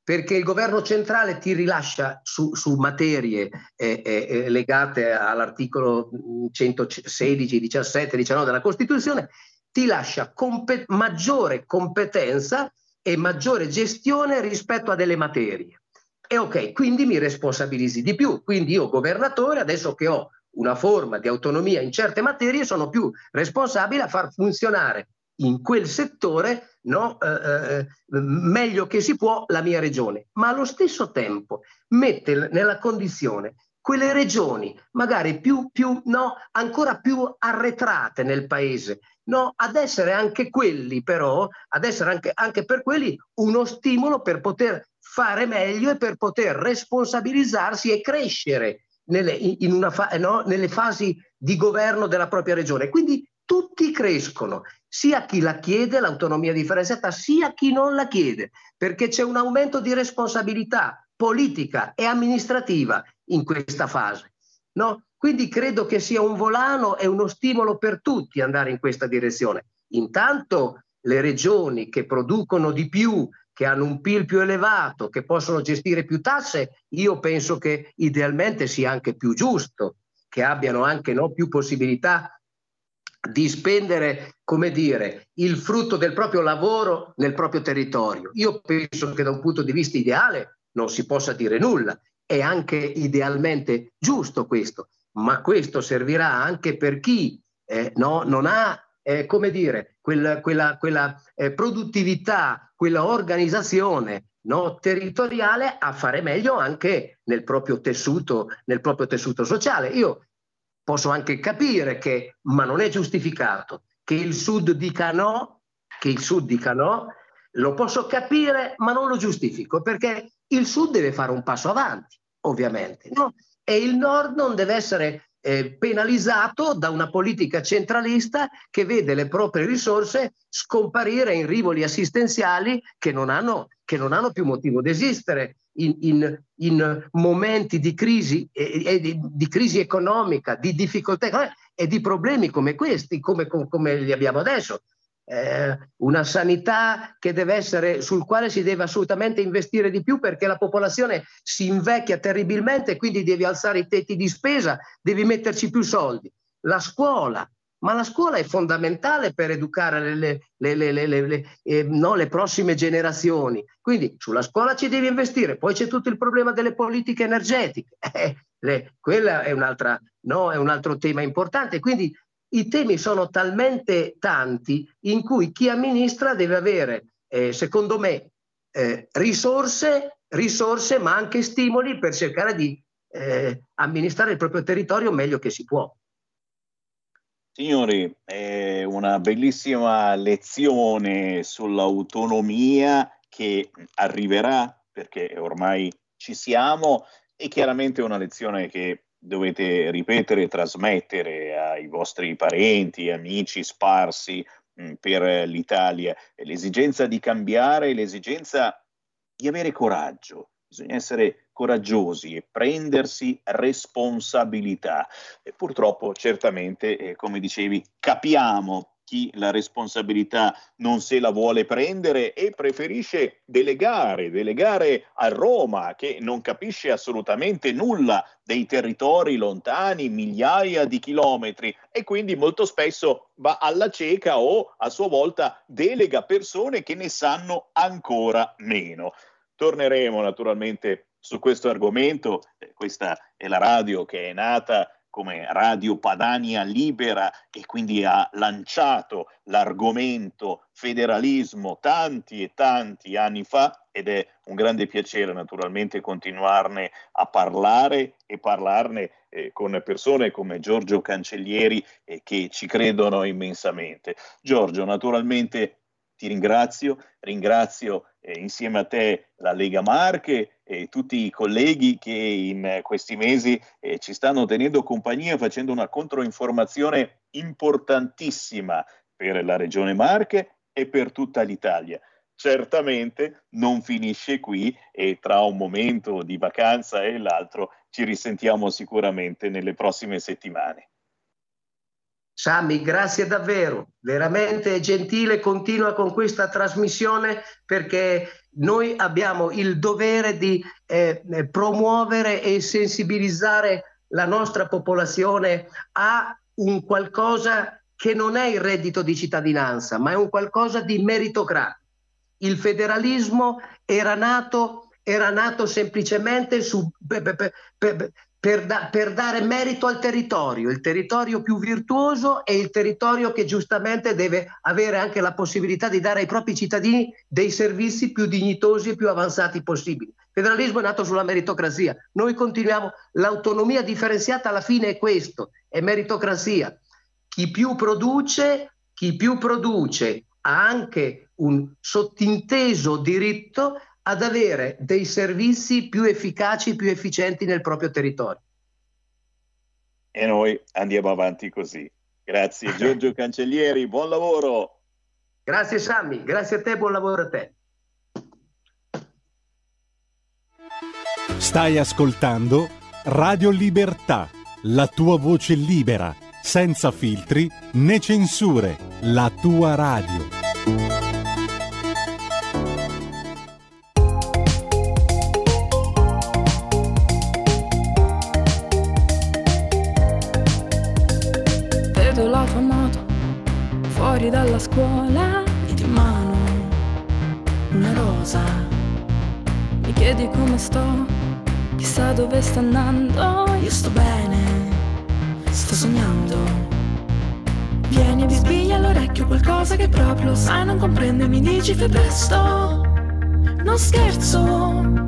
perché il governo centrale ti rilascia su, su materie eh, eh, legate all'articolo 116, 17, 19 della Costituzione, ti lascia compe- maggiore competenza e maggiore gestione rispetto a delle materie. E ok, quindi mi responsabilizzi di più. Quindi io, governatore, adesso che ho una forma di autonomia in certe materie, sono più responsabile a far funzionare in quel settore no, eh, eh, meglio che si può la mia regione, ma allo stesso tempo mette nella condizione quelle regioni magari più, più no, ancora più arretrate nel paese, no, ad essere anche quelli però, ad essere anche, anche per quelli uno stimolo per poter fare meglio e per poter responsabilizzarsi e crescere nelle, in una fa- no, nelle fasi di governo della propria regione. Quindi tutti crescono, sia chi la chiede, l'autonomia differenziata, sia chi non la chiede, perché c'è un aumento di responsabilità politica e amministrativa in questa fase. No? Quindi credo che sia un volano e uno stimolo per tutti andare in questa direzione. Intanto le regioni che producono di più, che hanno un PIL più elevato, che possono gestire più tasse, io penso che idealmente sia anche più giusto che abbiano anche no, più possibilità di spendere, come dire, il frutto del proprio lavoro nel proprio territorio. Io penso che da un punto di vista ideale non si possa dire nulla, è anche idealmente giusto questo, ma questo servirà anche per chi eh, no, non ha, eh, come dire, quella, quella, quella eh, produttività, quella organizzazione no, territoriale a fare meglio anche nel proprio tessuto, nel proprio tessuto sociale. Io posso anche capire che, ma non è giustificato, che il Sud dica no, che il Sud dica no, lo posso capire, ma non lo giustifico, perché il Sud deve fare un passo avanti, ovviamente, no? e il Nord non deve essere eh, penalizzato da una politica centralista che vede le proprie risorse scomparire in rivoli assistenziali che non hanno, che non hanno più motivo di esistere in, in, in momenti di crisi, e, e di, di, crisi economica, di difficoltà e di problemi come questi, come, come li abbiamo adesso. Eh, una sanità essere, sul quale si deve assolutamente investire di più perché la popolazione si invecchia terribilmente, quindi devi alzare i tetti di spesa, devi metterci più soldi. La scuola, ma la scuola è fondamentale per educare le, le, le, eh, no, le, prossime generazioni. Quindi sulla scuola ci devi investire, poi c'è tutto il problema delle politiche energetiche. Eh, quella è, no, è un altro tema importante. Quindi i temi sono talmente tanti in cui chi amministra deve avere, eh, secondo me, eh, risorse, risorse, ma anche stimoli per cercare di eh, amministrare il proprio territorio meglio che si può. Signori, è una bellissima lezione sull'autonomia che arriverà perché ormai ci siamo e chiaramente una lezione che dovete ripetere e trasmettere ai vostri parenti, amici sparsi mm, per l'Italia. L'esigenza di cambiare, l'esigenza di avere coraggio, bisogna essere coraggiosi e prendersi responsabilità. E purtroppo, certamente, eh, come dicevi, capiamo chi la responsabilità non se la vuole prendere e preferisce delegare, delegare a Roma che non capisce assolutamente nulla dei territori lontani, migliaia di chilometri e quindi molto spesso va alla cieca o a sua volta delega persone che ne sanno ancora meno. torneremo naturalmente su questo argomento. Eh, questa è la radio che è nata come Radio Padania Libera e quindi ha lanciato l'argomento federalismo tanti e tanti anni fa ed è un grande piacere naturalmente continuarne a parlare e parlarne eh, con persone come Giorgio Cancellieri eh, che ci credono immensamente. Giorgio, naturalmente ti ringrazio, ringrazio eh, insieme a te la Lega Marche e tutti i colleghi che in questi mesi eh, ci stanno tenendo compagnia facendo una controinformazione importantissima per la Regione Marche e per tutta l'Italia. Certamente non finisce qui e tra un momento di vacanza e l'altro ci risentiamo sicuramente nelle prossime settimane. Sammy, grazie davvero, veramente gentile, continua con questa trasmissione perché noi abbiamo il dovere di eh, promuovere e sensibilizzare la nostra popolazione a un qualcosa che non è il reddito di cittadinanza, ma è un qualcosa di meritocratico. Il federalismo era nato, era nato semplicemente su, per, per, per, per, da, per, dare merito al territorio. Il territorio più virtuoso è il territorio che giustamente deve avere anche la possibilità di dare ai propri cittadini dei servizi più dignitosi e più avanzati possibili. Il federalismo è nato sulla meritocrazia. Noi continuiamo, l'autonomia differenziata alla fine è questo, è meritocrazia. Chi più produce, chi più produce ha anche un sottinteso diritto ad avere dei servizi più efficaci, più efficienti nel proprio territorio. E noi andiamo avanti così. Grazie Giorgio Cancellieri, buon lavoro. Grazie Sammy, grazie a te, buon lavoro a te. Stai ascoltando Radio Libertà, la tua voce libera, senza filtri né censure, la tua radio. Dalla scuola e di mano una rosa. Mi chiedi come sto, chissà dove sta andando. Io sto bene, sto sognando. Vieni e bisbiglia all'orecchio qualcosa che proprio sai non comprende. Mi dici fai presto, non scherzo.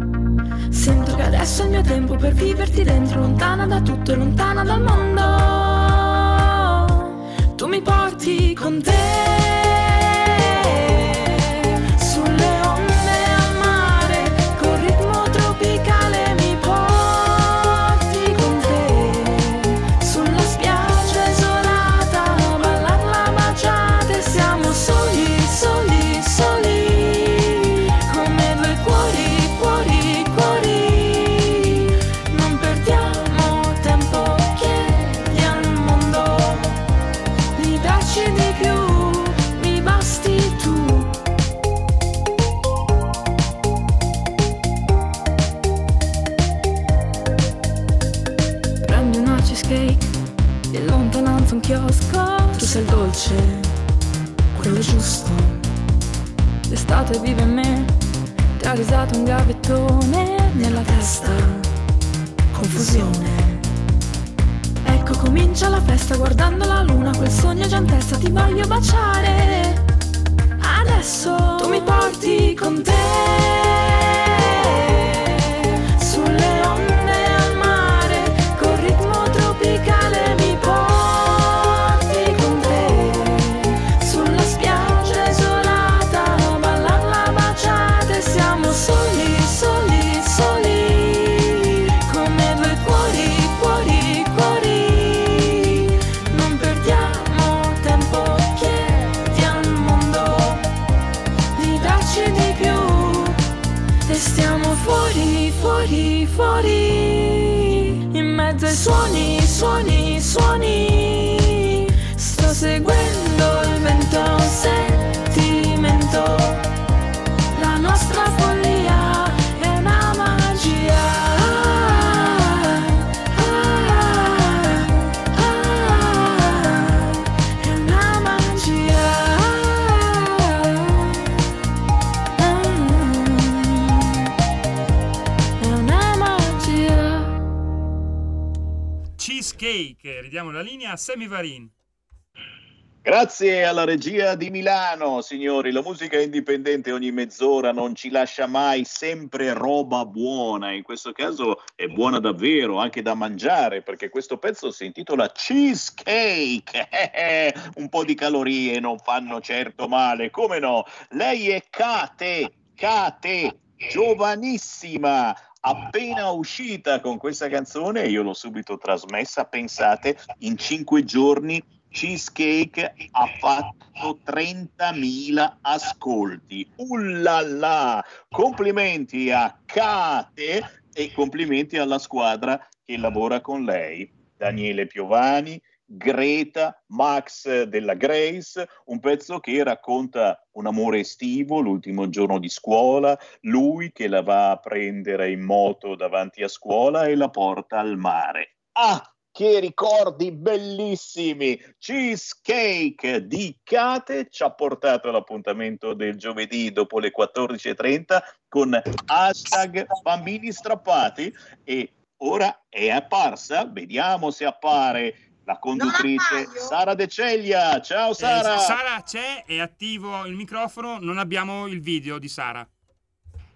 Sento che adesso è il mio tempo per viverti dentro, lontana da tutto e lontana dal mondo tu mi porti con te. L'estate vive in me, risato un gavettone nella testa, confusione. Ecco comincia la festa guardando la luna, quel sogno già in testa, ti voglio baciare. Adesso tu mi porti con te. Ridiamo la linea a Semi Varin. Grazie alla regia di Milano, signori. La musica indipendente ogni mezz'ora non ci lascia mai sempre roba buona. In questo caso è buona davvero, anche da mangiare, perché questo pezzo si intitola Cheesecake. Un po' di calorie non fanno certo male, come no? Lei è Kate, Kate, giovanissima, appena uscita con questa canzone, io l'ho subito trasmessa, pensate, in cinque giorni Cheesecake ha fatto 30.000 ascolti. Ullala! Complimenti a Kate e complimenti alla squadra che lavora con lei. Daniele Piovani, Greta, Max della Grace, un pezzo che racconta un amore estivo, l'ultimo giorno di scuola, lui che la va a prendere in moto davanti a scuola e la porta al mare. Ah, che ricordi bellissimi! Cheesecake di Kate ci ha portato all'appuntamento del giovedì dopo le 14.30 con hashtag bambini strappati e ora è apparsa, vediamo se appare la conduttrice Sara De Ceglia. Ciao Sara! Eh, Sara c'è, è attivo il microfono, non abbiamo il video di Sara.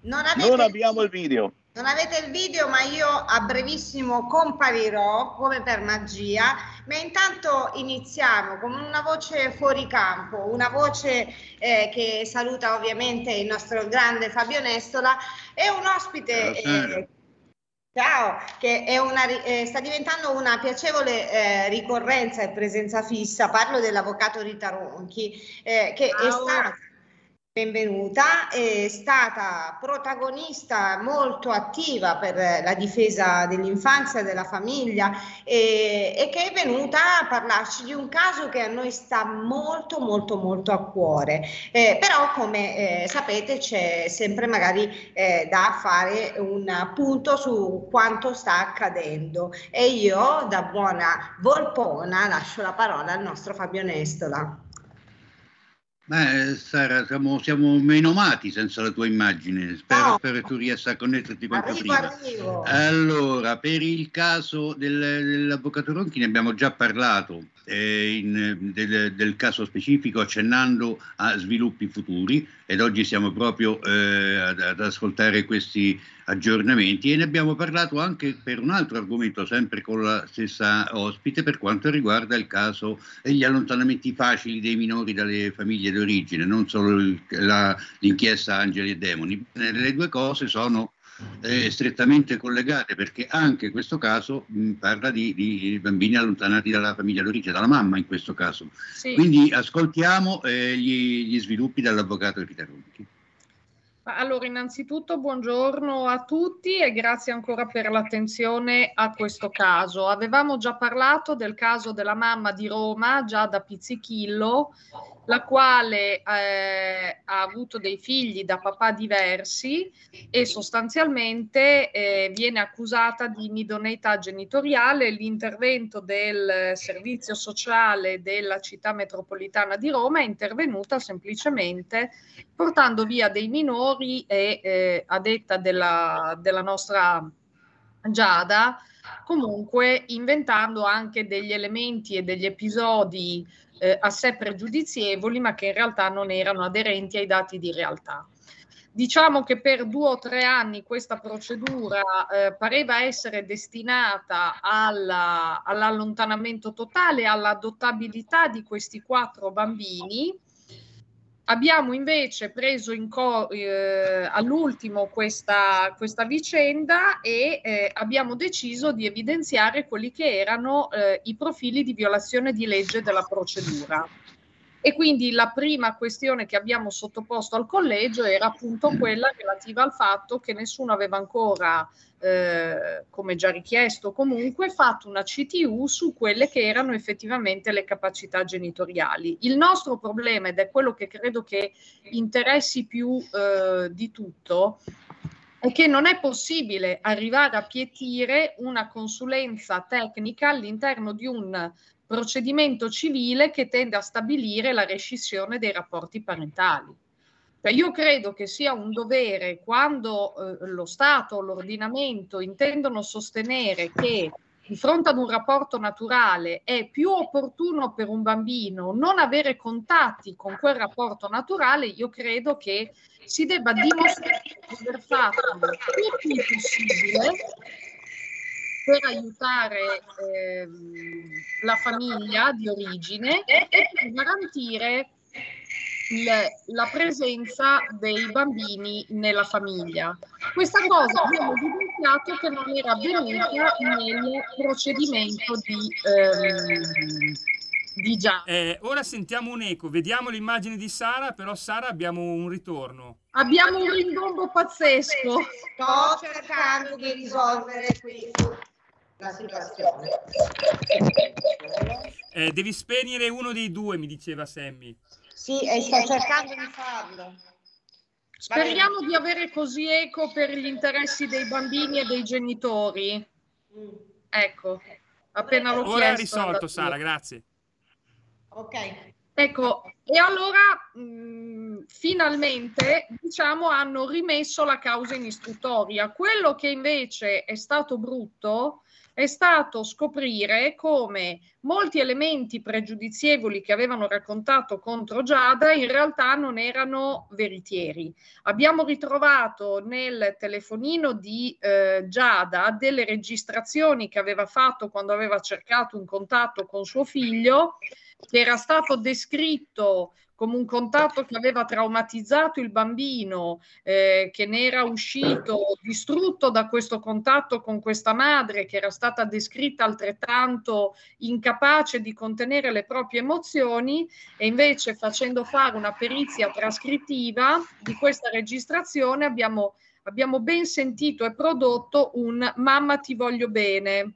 Non, avete Non abbiamo il video. Non avete il video, ma io a brevissimo comparirò come per magia. Ma intanto iniziamo con una voce fuori campo, una voce eh, che saluta ovviamente il nostro grande Fabio Nestola e un ospite. eh, Ciao, che è una, eh, sta diventando una piacevole eh, ricorrenza e presenza fissa. Parlo dell'avvocato Rita Ronchi, eh, che è stata benvenuta, è stata protagonista molto attiva per la difesa dell'infanzia e della famiglia e, e che è venuta a parlarci di un caso che a noi sta molto molto molto a cuore. Eh, però come eh, sapete c'è sempre magari eh, da fare un punto su quanto sta accadendo e io da buona volpona lascio la parola al nostro Fabio Nestola. Beh, Sara, siamo, siamo menomati senza la tua immagine. Spero, spero che tu riesca a connetterti quanto Arrivo, prima. arrivo. Allora, per il caso del- dell'avvocato Ronchi ne abbiamo già parlato eh, in- del, del caso specifico accennando a sviluppi futuri ed oggi siamo proprio eh, ad, ad ascoltare questi aggiornamenti e ne abbiamo parlato anche per un altro argomento, sempre con la stessa ospite, per quanto riguarda il caso degli allontanamenti facili dei minori dalle famiglie d'origine, non solo il- la- l'inchiesta Angeli e Demoni. Le due cose sono eh, strettamente collegate perché anche questo caso mh, parla di, di bambini allontanati dalla famiglia d'origine, dalla mamma in questo caso. Sì. Quindi ascoltiamo eh, gli, gli sviluppi dall'avvocato Rita Ronchi. Allora, innanzitutto buongiorno a tutti e grazie ancora per l'attenzione a questo caso. Avevamo già parlato del caso della mamma di Roma, già da Pizzichillo, la quale eh, ha avuto dei figli da papà diversi e sostanzialmente eh, viene accusata di inidoneità genitoriale. L'intervento del servizio sociale della città metropolitana di Roma è intervenuta semplicemente portando via dei minori e eh, a detta della, della nostra Giada, comunque inventando anche degli elementi e degli episodi eh, a sé pregiudizievoli, ma che in realtà non erano aderenti ai dati di realtà. Diciamo che per due o tre anni questa procedura eh, pareva essere destinata alla- all'allontanamento totale, all'adottabilità di questi quattro bambini. Abbiamo invece preso in co- eh, all'ultimo questa, questa vicenda e eh, abbiamo deciso di evidenziare quelli che erano eh, i profili di violazione di legge della procedura. E quindi la prima questione che abbiamo sottoposto al collegio era appunto quella relativa al fatto che nessuno aveva ancora, eh, come già richiesto comunque, fatto una CTU su quelle che erano effettivamente le capacità genitoriali. Il nostro problema, ed è quello che credo che interessi più eh, di tutto, è che non è possibile arrivare a pietire una consulenza tecnica all'interno di un procedimento civile che tende a stabilire la rescissione dei rapporti parentali. Cioè, io credo che sia un dovere quando eh, lo Stato o l'ordinamento intendono sostenere che di fronte ad un rapporto naturale è più opportuno per un bambino non avere contatti con quel rapporto naturale, io credo che si debba dimostrare di aver fatto il possibile per aiutare ehm, la famiglia di origine e per garantire il- la presenza dei bambini nella famiglia. Questa cosa abbiamo evidenziato che non era avvenuta nel procedimento di, ehm, di Già. Eh, ora sentiamo un eco, vediamo l'immagine di Sara, però Sara abbiamo un ritorno. Abbiamo un rimborbo pazzesco. Sto cercando di risolvere qui la situazione. Eh, devi spegnere uno dei due, mi diceva Sammy. Sì, e sto cercando di farlo. Speriamo di avere così eco per gli interessi dei bambini e dei genitori. Ecco, appena l'ho Ora è risolto, Sara, grazie. Ok. Ecco, e allora mh, finalmente diciamo hanno rimesso la causa in istruttoria. Quello che invece è stato brutto è stato scoprire come molti elementi pregiudizievoli che avevano raccontato contro Giada in realtà non erano veritieri. Abbiamo ritrovato nel telefonino di eh, Giada delle registrazioni che aveva fatto quando aveva cercato un contatto con suo figlio che era stato descritto come un contatto che aveva traumatizzato il bambino, eh, che ne era uscito distrutto da questo contatto con questa madre, che era stata descritta altrettanto incapace di contenere le proprie emozioni, e invece facendo fare una perizia trascrittiva di questa registrazione abbiamo, abbiamo ben sentito e prodotto un mamma ti voglio bene.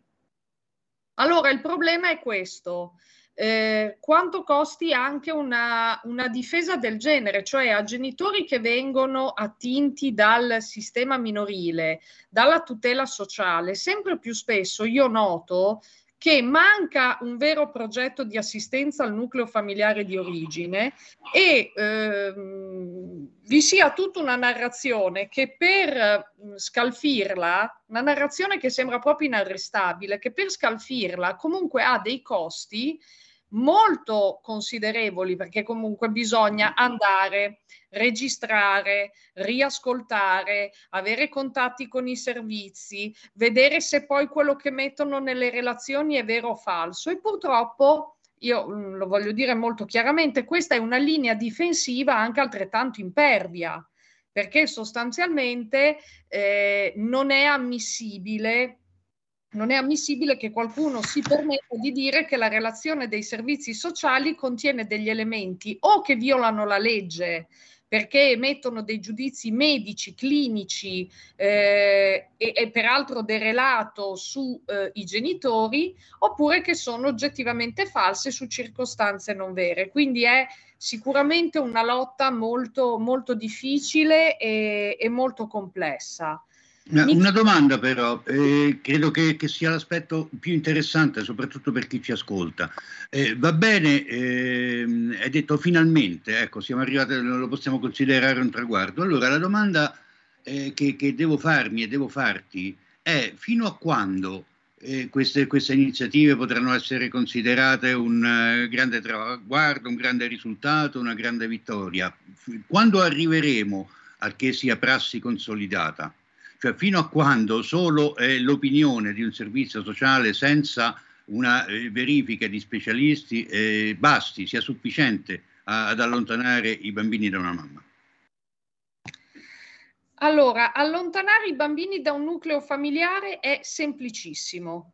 Allora, il problema è questo. Eh, quanto costi anche una, una difesa del genere, cioè a genitori che vengono attinti dal sistema minorile, dalla tutela sociale, sempre più spesso io noto che manca un vero progetto di assistenza al nucleo familiare di origine e ehm, vi sia tutta una narrazione che per mh, scalfirla, una narrazione che sembra proprio inarrestabile, che per scalfirla comunque ha dei costi molto considerevoli perché comunque bisogna andare, registrare, riascoltare, avere contatti con i servizi, vedere se poi quello che mettono nelle relazioni è vero o falso. E purtroppo io mm, lo voglio dire molto chiaramente, questa è una linea difensiva anche altrettanto impervia perché sostanzialmente eh, non è ammissibile non è ammissibile che qualcuno si permetta di dire che la relazione dei servizi sociali contiene degli elementi o che violano la legge perché emettono dei giudizi medici, clinici eh, e, e peraltro derelato sui eh, genitori, oppure che sono oggettivamente false su circostanze non vere. Quindi è sicuramente una lotta molto, molto difficile e, e molto complessa. Una, domanda però, eh, credo che, che sia l'aspetto più interessante, soprattutto per chi ci ascolta. Eh, va bene, ehm, hai detto finalmente, ecco, siamo arrivati, lo possiamo considerare un traguardo. Allora la domanda eh, che, che devo farmi e devo farti è fino a quando eh, queste, queste iniziative potranno essere considerate un eh, grande traguardo, un grande risultato, una grande vittoria? Quando arriveremo a che sia prassi consolidata? Cioè fino a quando solo eh, l'opinione di un servizio sociale senza una eh, verifica di specialisti eh, basti, sia sufficiente a, ad allontanare i bambini da una mamma. Allora, allontanare i bambini da un nucleo familiare è semplicissimo.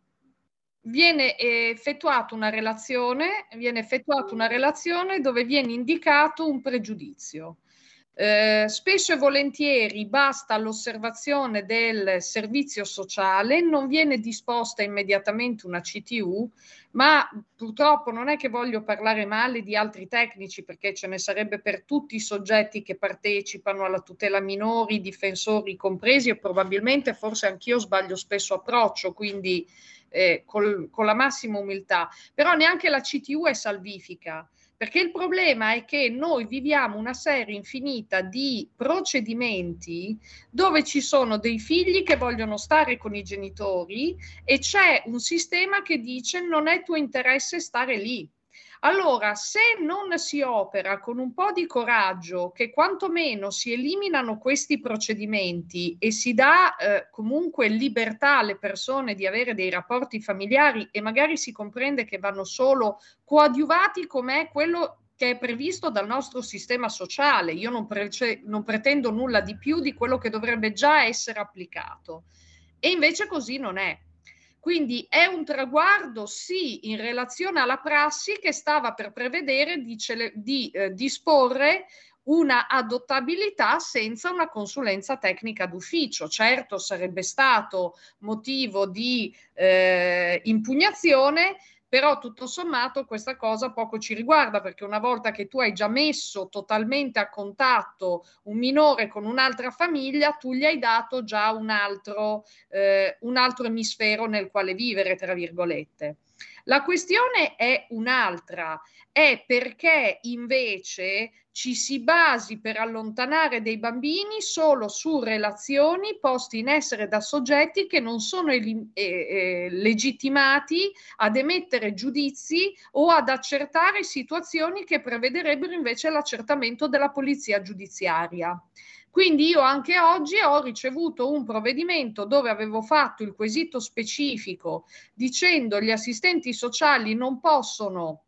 Viene effettuata una relazione, viene effettuata una relazione dove viene indicato un pregiudizio. Eh, spesso e volentieri basta l'osservazione del servizio sociale, non viene disposta immediatamente una CTU, ma purtroppo non è che voglio parlare male di altri tecnici perché ce ne sarebbe per tutti i soggetti che partecipano alla tutela minori, difensori compresi e probabilmente forse anch'io sbaglio spesso approccio, quindi eh, col, con la massima umiltà, però neanche la CTU è salvifica Perché il problema è che noi viviamo una serie infinita di procedimenti dove ci sono dei figli che vogliono stare con i genitori e c'è un sistema che dice non è tuo interesse stare lì. Allora, se non si opera con un po' di coraggio, che quantomeno si eliminano questi procedimenti e si dà eh, comunque libertà alle persone di avere dei rapporti familiari e magari si comprende che vanno solo coadiuvati com'è quello che è previsto dal nostro sistema sociale. Io non, pre- non pretendo nulla di più di quello che dovrebbe già essere applicato. E invece così non è. Quindi è un traguardo, sì, in relazione alla prassi che stava per prevedere di, cele- di eh, disporre una adottabilità senza una consulenza tecnica d'ufficio. Certo sarebbe stato motivo di eh, impugnazione, però tutto sommato questa cosa poco ci riguarda perché una volta che tu hai già messo totalmente a contatto un minore con un'altra famiglia, tu gli hai dato già un altro, eh, un altro emisfero nel quale vivere, tra virgolette. La questione è un'altra, è perché invece ci si basi per allontanare dei bambini solo su relazioni poste in essere da soggetti che non sono eh, eh, legittimati ad emettere giudizi o ad accertare situazioni che prevederebbero invece l'accertamento della polizia giudiziaria. Quindi io anche oggi ho ricevuto un provvedimento dove avevo fatto il quesito specifico dicendo gli assistenti sociali non possono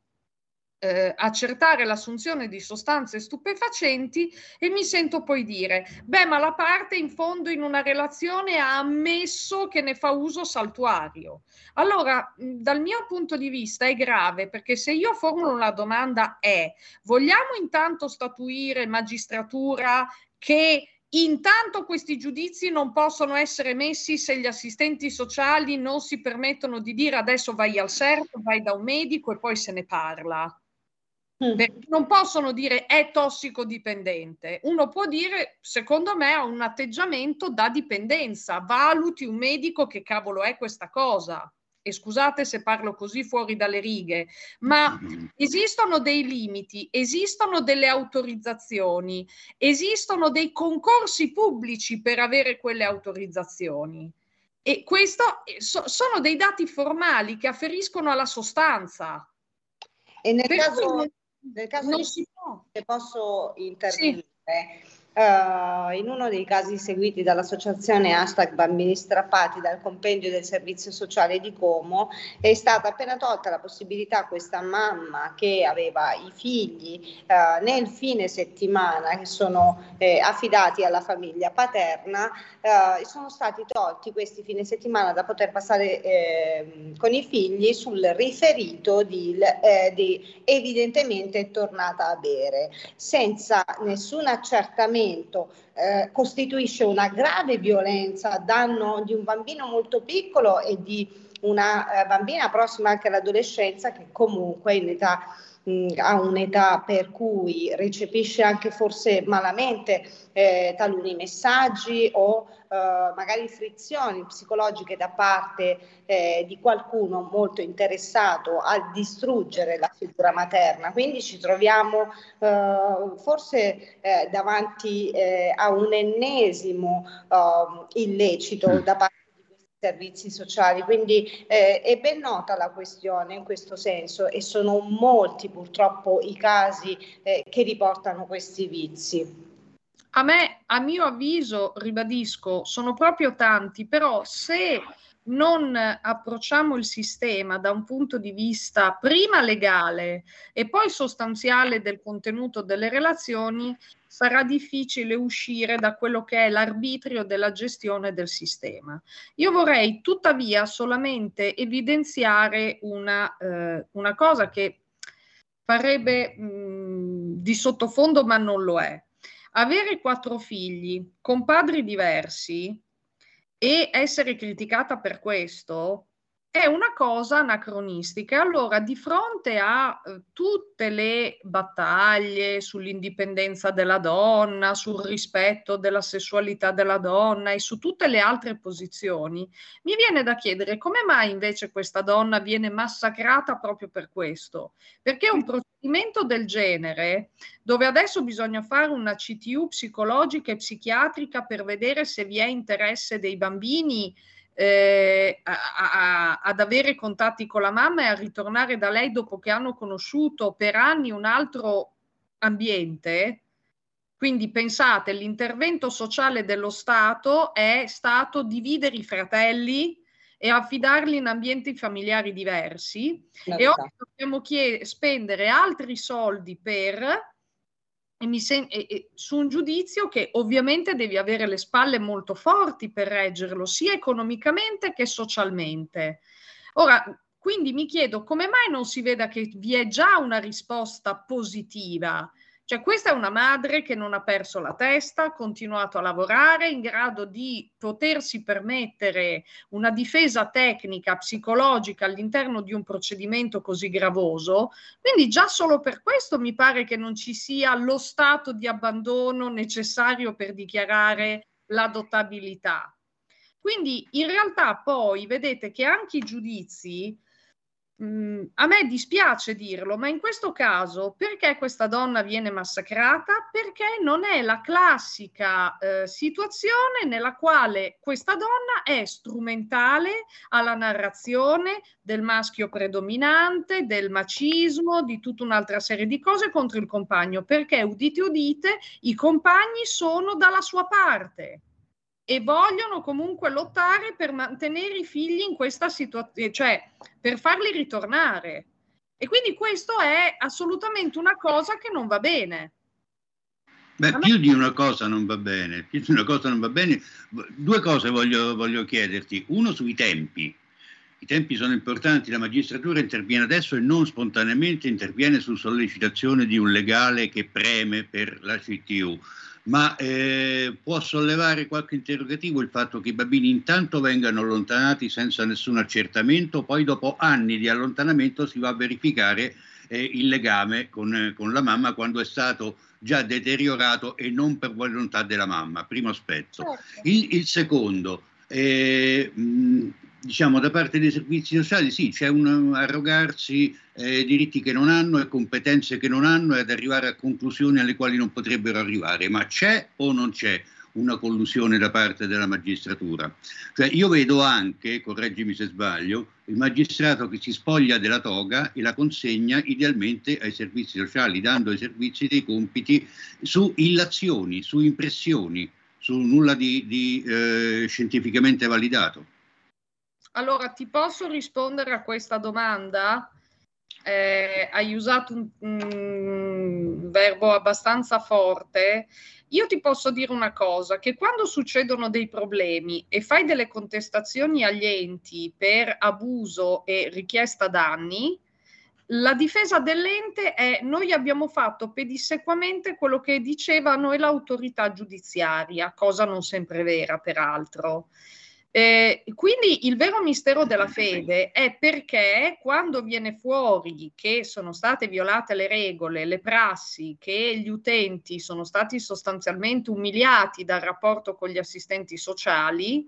eh, accertare l'assunzione di sostanze stupefacenti e mi sento poi dire, beh, ma la parte in fondo in una relazione ha ammesso che ne fa uso saltuario. Allora, dal mio punto di vista è grave perché se io formulo la domanda è, vogliamo intanto statuire magistratura che Intanto questi giudizi non possono essere messi se gli assistenti sociali non si permettono di dire adesso vai al CERT, vai da un medico e poi se ne parla. Mm. non possono dire è tossicodipendente. Uno può dire, secondo me, ha un atteggiamento da dipendenza. Valuti un medico che cavolo è questa cosa. E scusate se parlo così fuori dalle righe, ma esistono dei limiti, esistono delle autorizzazioni, esistono dei concorsi pubblici per avere quelle autorizzazioni. E questo eh, so, sono dei dati formali che afferiscono alla sostanza. E nel per caso, nel caso non si può. se posso intervenire, sì. Uh, in uno dei casi seguiti dall'associazione hashtag Bambini Strappati dal compendio del servizio sociale di Como è stata appena tolta la possibilità a questa mamma che aveva i figli uh, nel fine settimana che sono eh, affidati alla famiglia paterna uh, sono stati tolti questi fine settimana da poter passare eh, con i figli sul riferito di, eh, di evidentemente tornata a bere senza nessun accertamento momento eh, costituisce una grave violenza a danno di un bambino molto piccolo e di una eh, bambina prossima anche all'adolescenza che comunque in età ha un'età per cui recepisce anche forse malamente eh, taluni messaggi o eh, magari frizioni psicologiche da parte eh, di qualcuno molto interessato a distruggere la figura materna. Quindi ci troviamo eh, forse eh, davanti eh, a un ennesimo illecito da parte servizi sociali, quindi eh, è ben nota la questione in questo senso e sono molti purtroppo i casi eh, che riportano questi vizi. A me, a mio avviso, ribadisco, sono proprio tanti, però se non approcciamo il sistema da un punto di vista prima legale e poi sostanziale del contenuto delle relazioni, sarà difficile uscire da quello che è l'arbitrio della gestione del sistema. Io vorrei tuttavia solamente evidenziare una, eh, una cosa che farebbe mh, di sottofondo ma non lo è. Avere quattro figli con padri diversi e essere criticata per questo è una cosa anacronistica. Allora, di fronte a eh, tutte le battaglie sull'indipendenza della donna, sul rispetto della sessualità della donna e su tutte le altre posizioni, mi viene da chiedere come mai invece questa donna viene massacrata proprio per questo? Perché un procedimento del genere, dove adesso bisogna fare una CTU psicologica e psichiatrica per vedere se vi è interesse dei bambini, eh, a, a, ad avere contatti con la mamma e a ritornare da lei dopo che hanno conosciuto per anni un altro ambiente. Quindi pensate, l'intervento sociale dello Stato è stato dividere i fratelli e affidarli in ambienti familiari diversi Certo. e oggi dobbiamo chied- spendere altri soldi per e sen- e- e su un giudizio che ovviamente devi avere le spalle molto forti per reggerlo, sia economicamente che socialmente. Ora, quindi mi chiedo come mai non si veda che vi è già una risposta positiva? Cioè, questa è una madre che non ha perso la testa, ha continuato a lavorare, in grado di potersi permettere una difesa tecnica, psicologica all'interno di un procedimento così gravoso. Quindi già solo per questo mi pare che non ci sia lo stato di abbandono necessario per dichiarare l'adottabilità. Quindi in realtà poi vedete che anche i giudizi Mm, a me dispiace dirlo, ma in questo caso perché questa donna viene massacrata? Perché non è la classica eh, situazione nella quale questa donna è strumentale alla narrazione del maschio predominante, del macismo, di tutta un'altra serie di cose contro il compagno, perché udite udite, i compagni sono dalla sua parte e vogliono comunque lottare per mantenere i figli in questa situazione, cioè per farli ritornare. E quindi questo è assolutamente una cosa che non va bene. Beh, più di una cosa non va bene, più di una cosa non va bene. Due cose voglio, voglio chiederti. Uno sui tempi. I tempi sono importanti, la magistratura interviene adesso e non spontaneamente interviene su sollecitazione di un legale che preme per la CTU. Ma eh, può sollevare qualche interrogativo il fatto che i bambini intanto vengano allontanati senza nessun accertamento, poi dopo anni di allontanamento si va a verificare eh, il legame con, con la mamma quando è stato già deteriorato e non per volontà della mamma, primo aspetto. Il, il secondo, eh, mh, diciamo da parte dei servizi sociali, sì, c'è un arrogarsi eh, diritti che non hanno e competenze che non hanno e ad arrivare a conclusioni alle quali non potrebbero arrivare, ma c'è o non c'è una collusione da parte della magistratura? Cioè io vedo anche, correggimi se sbaglio, il magistrato che si spoglia della toga e la consegna idealmente ai servizi sociali, dando ai servizi dei compiti su illazioni, su impressioni, su nulla di, di eh, scientificamente validato. Allora, ti posso rispondere a questa domanda? Eh, hai usato un, un verbo abbastanza forte. Io ti posso dire una cosa, che quando succedono dei problemi e fai delle contestazioni agli enti per abuso e richiesta danni, la difesa dell'ente è noi abbiamo fatto pedissequamente quello che diceva a noi l'autorità giudiziaria, cosa non sempre vera peraltro. Eh, quindi il vero mistero della fede è perché quando viene fuori che sono state violate le regole, le prassi, che gli utenti sono stati sostanzialmente umiliati dal rapporto con gli assistenti sociali,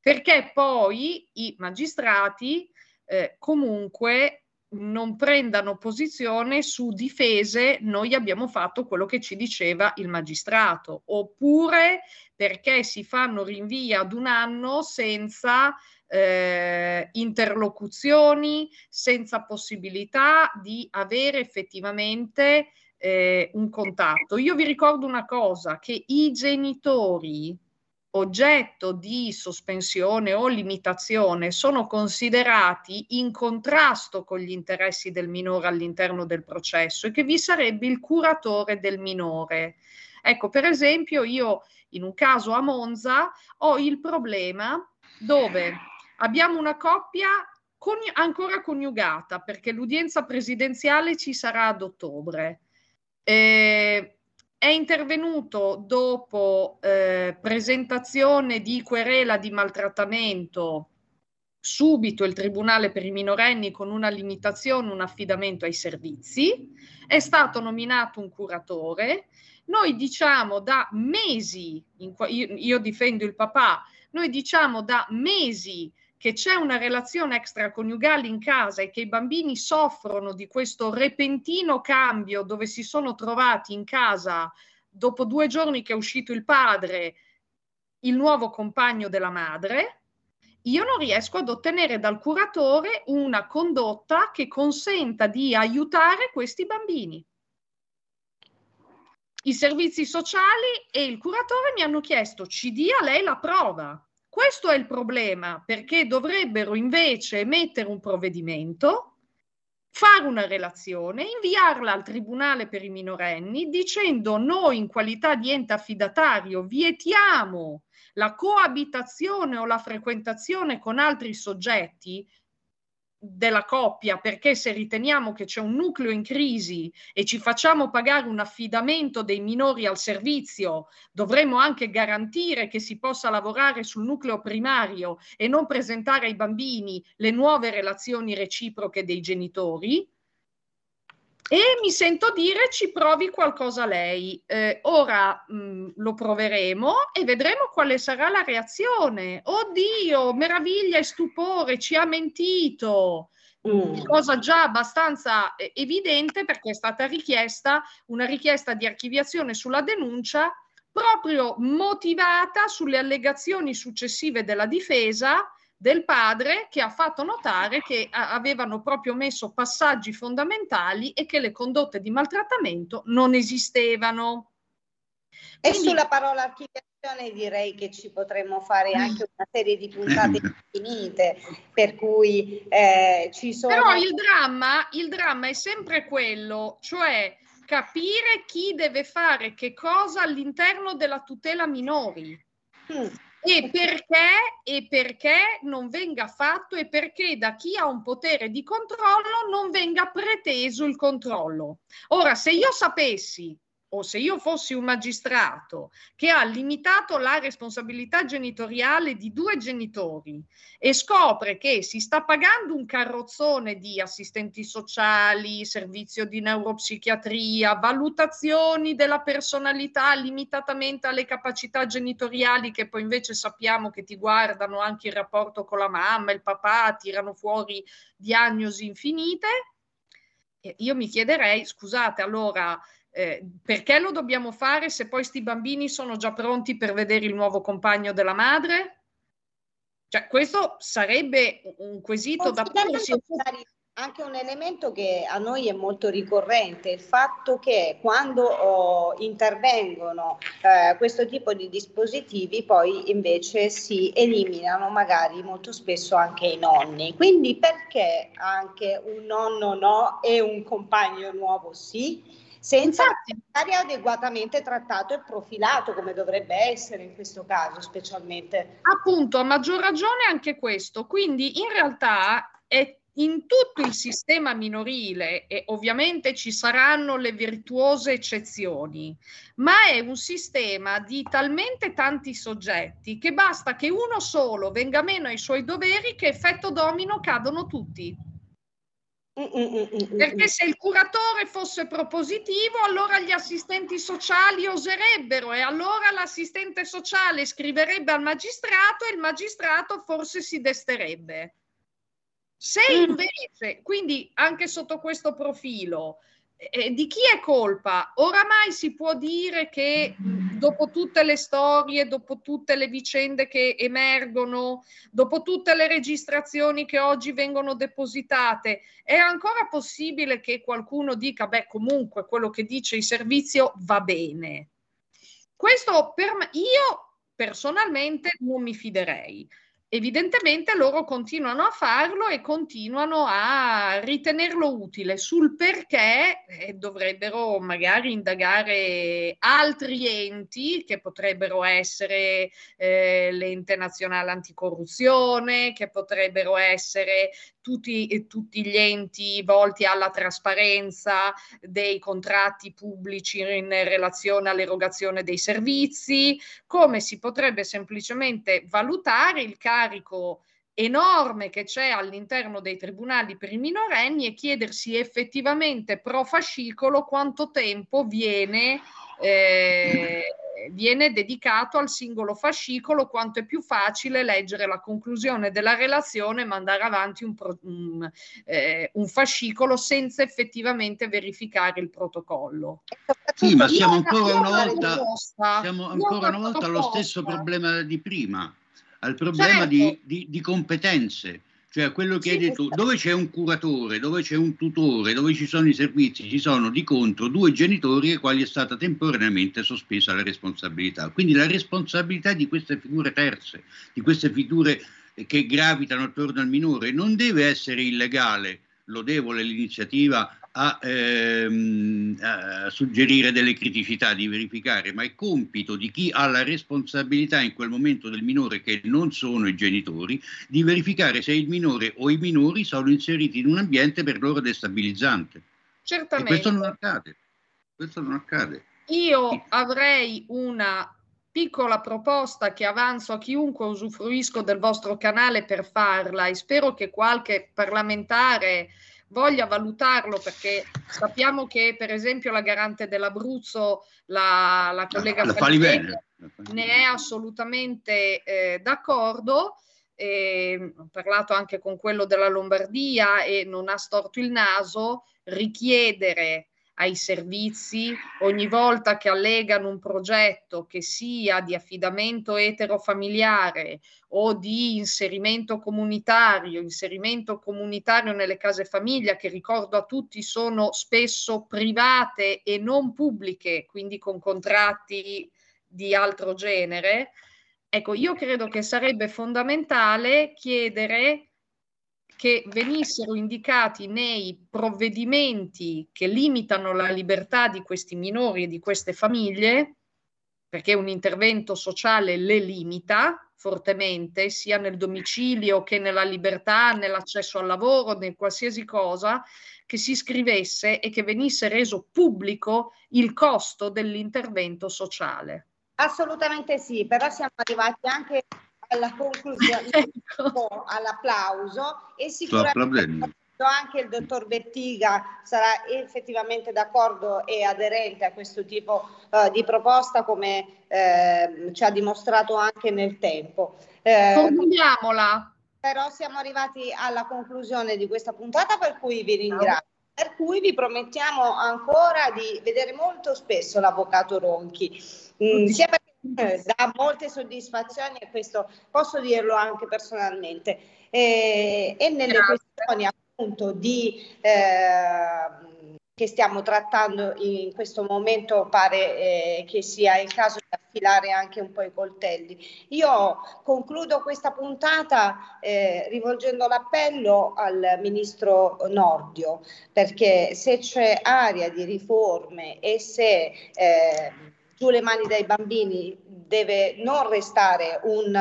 perché poi i magistrati eh, comunque non prendano posizione su difese, noi abbiamo fatto quello che ci diceva il magistrato, oppure perché si fanno rinvii ad un anno senza eh, interlocuzioni, senza possibilità di avere effettivamente eh, un contatto. Io vi ricordo una cosa, che i genitori oggetto di sospensione o limitazione sono considerati in contrasto con gli interessi del minore all'interno del processo e che vi sarebbe il curatore del minore. Ecco, per esempio, io in un caso a Monza ho il problema dove abbiamo una coppia coni- ancora coniugata perché l'udienza presidenziale ci sarà ad ottobre. Eh, è intervenuto dopo eh, presentazione di querela di maltrattamento subito il Tribunale per i minorenni con una limitazione, un affidamento ai servizi, è stato nominato un curatore, noi diciamo da mesi, io, io difendo il papà, noi diciamo da mesi che c'è una relazione extraconiugale in casa e che i bambini soffrono di questo repentino cambio dove si sono trovati in casa dopo due giorni che è uscito il padre, il nuovo compagno della madre, io non riesco ad ottenere dal curatore una condotta che consenta di aiutare questi bambini. I servizi sociali e il curatore mi hanno chiesto ci dia lei la prova. Questo è il problema, perché dovrebbero invece emettere un provvedimento, fare una relazione, inviarla al Tribunale per i minorenni dicendo noi in qualità di ente affidatario vietiamo la coabitazione o la frequentazione con altri soggetti della coppia, perché se riteniamo che c'è un nucleo in crisi e ci facciamo pagare un affidamento dei minori al servizio, dovremmo anche garantire che si possa lavorare sul nucleo primario e non presentare ai bambini le nuove relazioni reciproche dei genitori. E mi sento dire ci provi qualcosa lei. Eh, ora mh, lo proveremo e vedremo quale sarà la reazione. Oddio, meraviglia e stupore, ci ha mentito. Mm. Cosa già abbastanza eh, evidente perché è stata richiesta una richiesta di archiviazione sulla denuncia proprio motivata sulle allegazioni successive della difesa del padre che ha fatto notare che avevano proprio messo passaggi fondamentali e che le condotte di maltrattamento non esistevano. E Quindi, sulla parola archiviazione direi che ci potremmo fare anche una serie di puntate infinite, per cui eh, ci sono... Però il dramma, il dramma è sempre quello, cioè capire chi deve fare che cosa all'interno della tutela minori. Mm e perché, e perché non venga fatto e perché da chi ha un potere di controllo non venga preteso il controllo. Ora, se io sapessi o se io fossi un magistrato che ha limitato la responsabilità genitoriale di due genitori e scopre che si sta pagando un carrozzone di assistenti sociali, servizio di neuropsichiatria, valutazioni della personalità limitatamente alle capacità genitoriali che poi invece sappiamo che ti guardano anche il rapporto con la mamma, il papà, tirano fuori diagnosi infinite, io mi chiederei, scusate, allora eh, perché lo dobbiamo fare se poi questi bambini sono già pronti per vedere il nuovo compagno della madre? Cioè, questo sarebbe un quesito da porsi. Anche un elemento che a noi è molto ricorrente, il fatto che quando oh, intervengono eh, questo tipo di dispositivi poi invece si eliminano magari molto spesso anche i nonni. Quindi perché anche un nonno no e un compagno nuovo sì? Senza essere adeguatamente trattato e profilato come dovrebbe essere in questo caso specialmente. Appunto, a maggior ragione anche questo. Quindi in realtà è in tutto il sistema minorile e ovviamente ci saranno le virtuose eccezioni, ma è un sistema di talmente tanti soggetti che basta che uno solo venga meno ai suoi doveri che effetto domino cadono tutti. Mm, mm, mm, Perché se il curatore fosse propositivo, allora gli assistenti sociali oserebbero e allora l'assistente sociale scriverebbe al magistrato e il magistrato forse si desterebbe. Se invece, quindi anche sotto questo profilo, eh, di chi è colpa? Oramai si può dire che dopo tutte le storie, dopo tutte le vicende che emergono, dopo tutte le registrazioni che oggi vengono depositate, è ancora possibile che qualcuno dica, beh, comunque quello che dice il servizio va bene. Questo per me, io personalmente non mi fiderei evidentemente loro continuano a farlo e continuano a ritenerlo utile sul perché eh, dovrebbero magari indagare altri enti che potrebbero essere eh, l'ente nazionale anticorruzione, che potrebbero essere tutti, tutti gli enti volti alla trasparenza dei contratti pubblici in relazione all'erogazione dei servizi, come si potrebbe semplicemente valutare il carico enorme che c'è all'interno dei tribunali per i minorenni e chiedersi effettivamente pro fascicolo quanto tempo viene, eh, viene dedicato al singolo fascicolo, quanto è più facile leggere la conclusione della relazione e mandare avanti un, pro, un, eh, un fascicolo senza effettivamente verificare il protocollo. Sì, ma siamo ancora una volta, siamo ancora una volta allo stesso problema di prima al problema Certo. di, di- di competenze, cioè quello che hai detto, dove c'è un curatore, dove c'è un tutore, dove ci sono i servizi, ci sono di contro due genitori ai quali è stata temporaneamente sospesa la responsabilità. Quindi la responsabilità di queste figure terze, di queste figure che gravitano attorno al minore, non deve essere illegale, lodevole l'iniziativa a, ehm, a suggerire delle criticità, di verificare, ma è compito di chi ha la responsabilità in quel momento del minore, che non sono i genitori, di verificare se il minore o i minori sono inseriti in un ambiente per loro destabilizzante. E Certamente. questo non accade. Questo non accade. Io avrei una piccola proposta che avanzo a chiunque usufruisco del vostro canale per farla e spero che qualche parlamentare voglia valutarlo perché sappiamo che per esempio la garante dell'Abruzzo, la, la collega La fai Falivelli, bene. ne è assolutamente eh, d'accordo. E ho parlato anche con quello della Lombardia e non ha storto il naso richiedere ai servizi ogni volta che allegano un progetto che sia di affidamento eterofamiliare o di inserimento comunitario, inserimento comunitario nelle case famiglia, che ricordo a tutti sono spesso private e non pubbliche, quindi con contratti di altro genere. Ecco, io credo che sarebbe fondamentale chiedere che venissero indicati nei provvedimenti che limitano la libertà di questi minori e di queste famiglie, perché un intervento sociale le limita fortemente, sia nel domicilio che nella libertà, nell'accesso al lavoro, in qualsiasi cosa, che si scrivesse e che venisse reso pubblico il costo dell'intervento sociale. Assolutamente sì, però siamo arrivati anche alla conclusione, Ecco. all'applauso e sicuramente anche il dottor Bettiga sarà effettivamente d'accordo e aderente a questo tipo eh, di proposta come eh, ci ha dimostrato anche nel tempo. Eh, Concludiamola. però siamo arrivati alla conclusione di questa puntata per cui vi ringrazio. Per cui vi promettiamo ancora di vedere molto spesso l'avvocato Ronchi, Mm, sia perché eh, dà molte soddisfazioni e questo posso dirlo anche personalmente. E, e nelle questioni appunto di eh, che stiamo trattando in questo momento pare eh, che sia il caso di affilare anche un po' i coltelli. Io concludo questa puntata eh, rivolgendo l'appello al ministro Nordio perché se c'è aria di riforme e se eh, giù le mani dai bambini deve non restare un,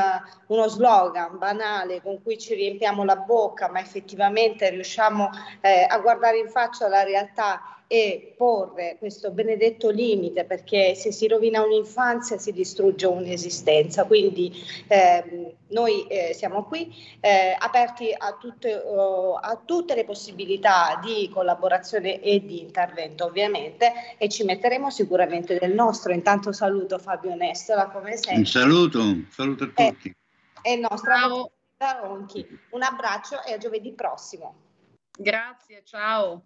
uno slogan banale con cui ci riempiamo la bocca, ma effettivamente riusciamo eh, a guardare in faccia la realtà e porre questo benedetto limite perché se si rovina un'infanzia si distrugge un'esistenza. Quindi ehm, noi eh, siamo qui eh, aperti a tutte, oh, a tutte le possibilità di collaborazione e di intervento ovviamente e ci metteremo sicuramente del nostro. Intanto saluto Fabio Nestola come Un sempre saluto, un saluto a tutti. e il nostro avvocato Ronchi. Un abbraccio e a giovedì prossimo. Grazie, ciao.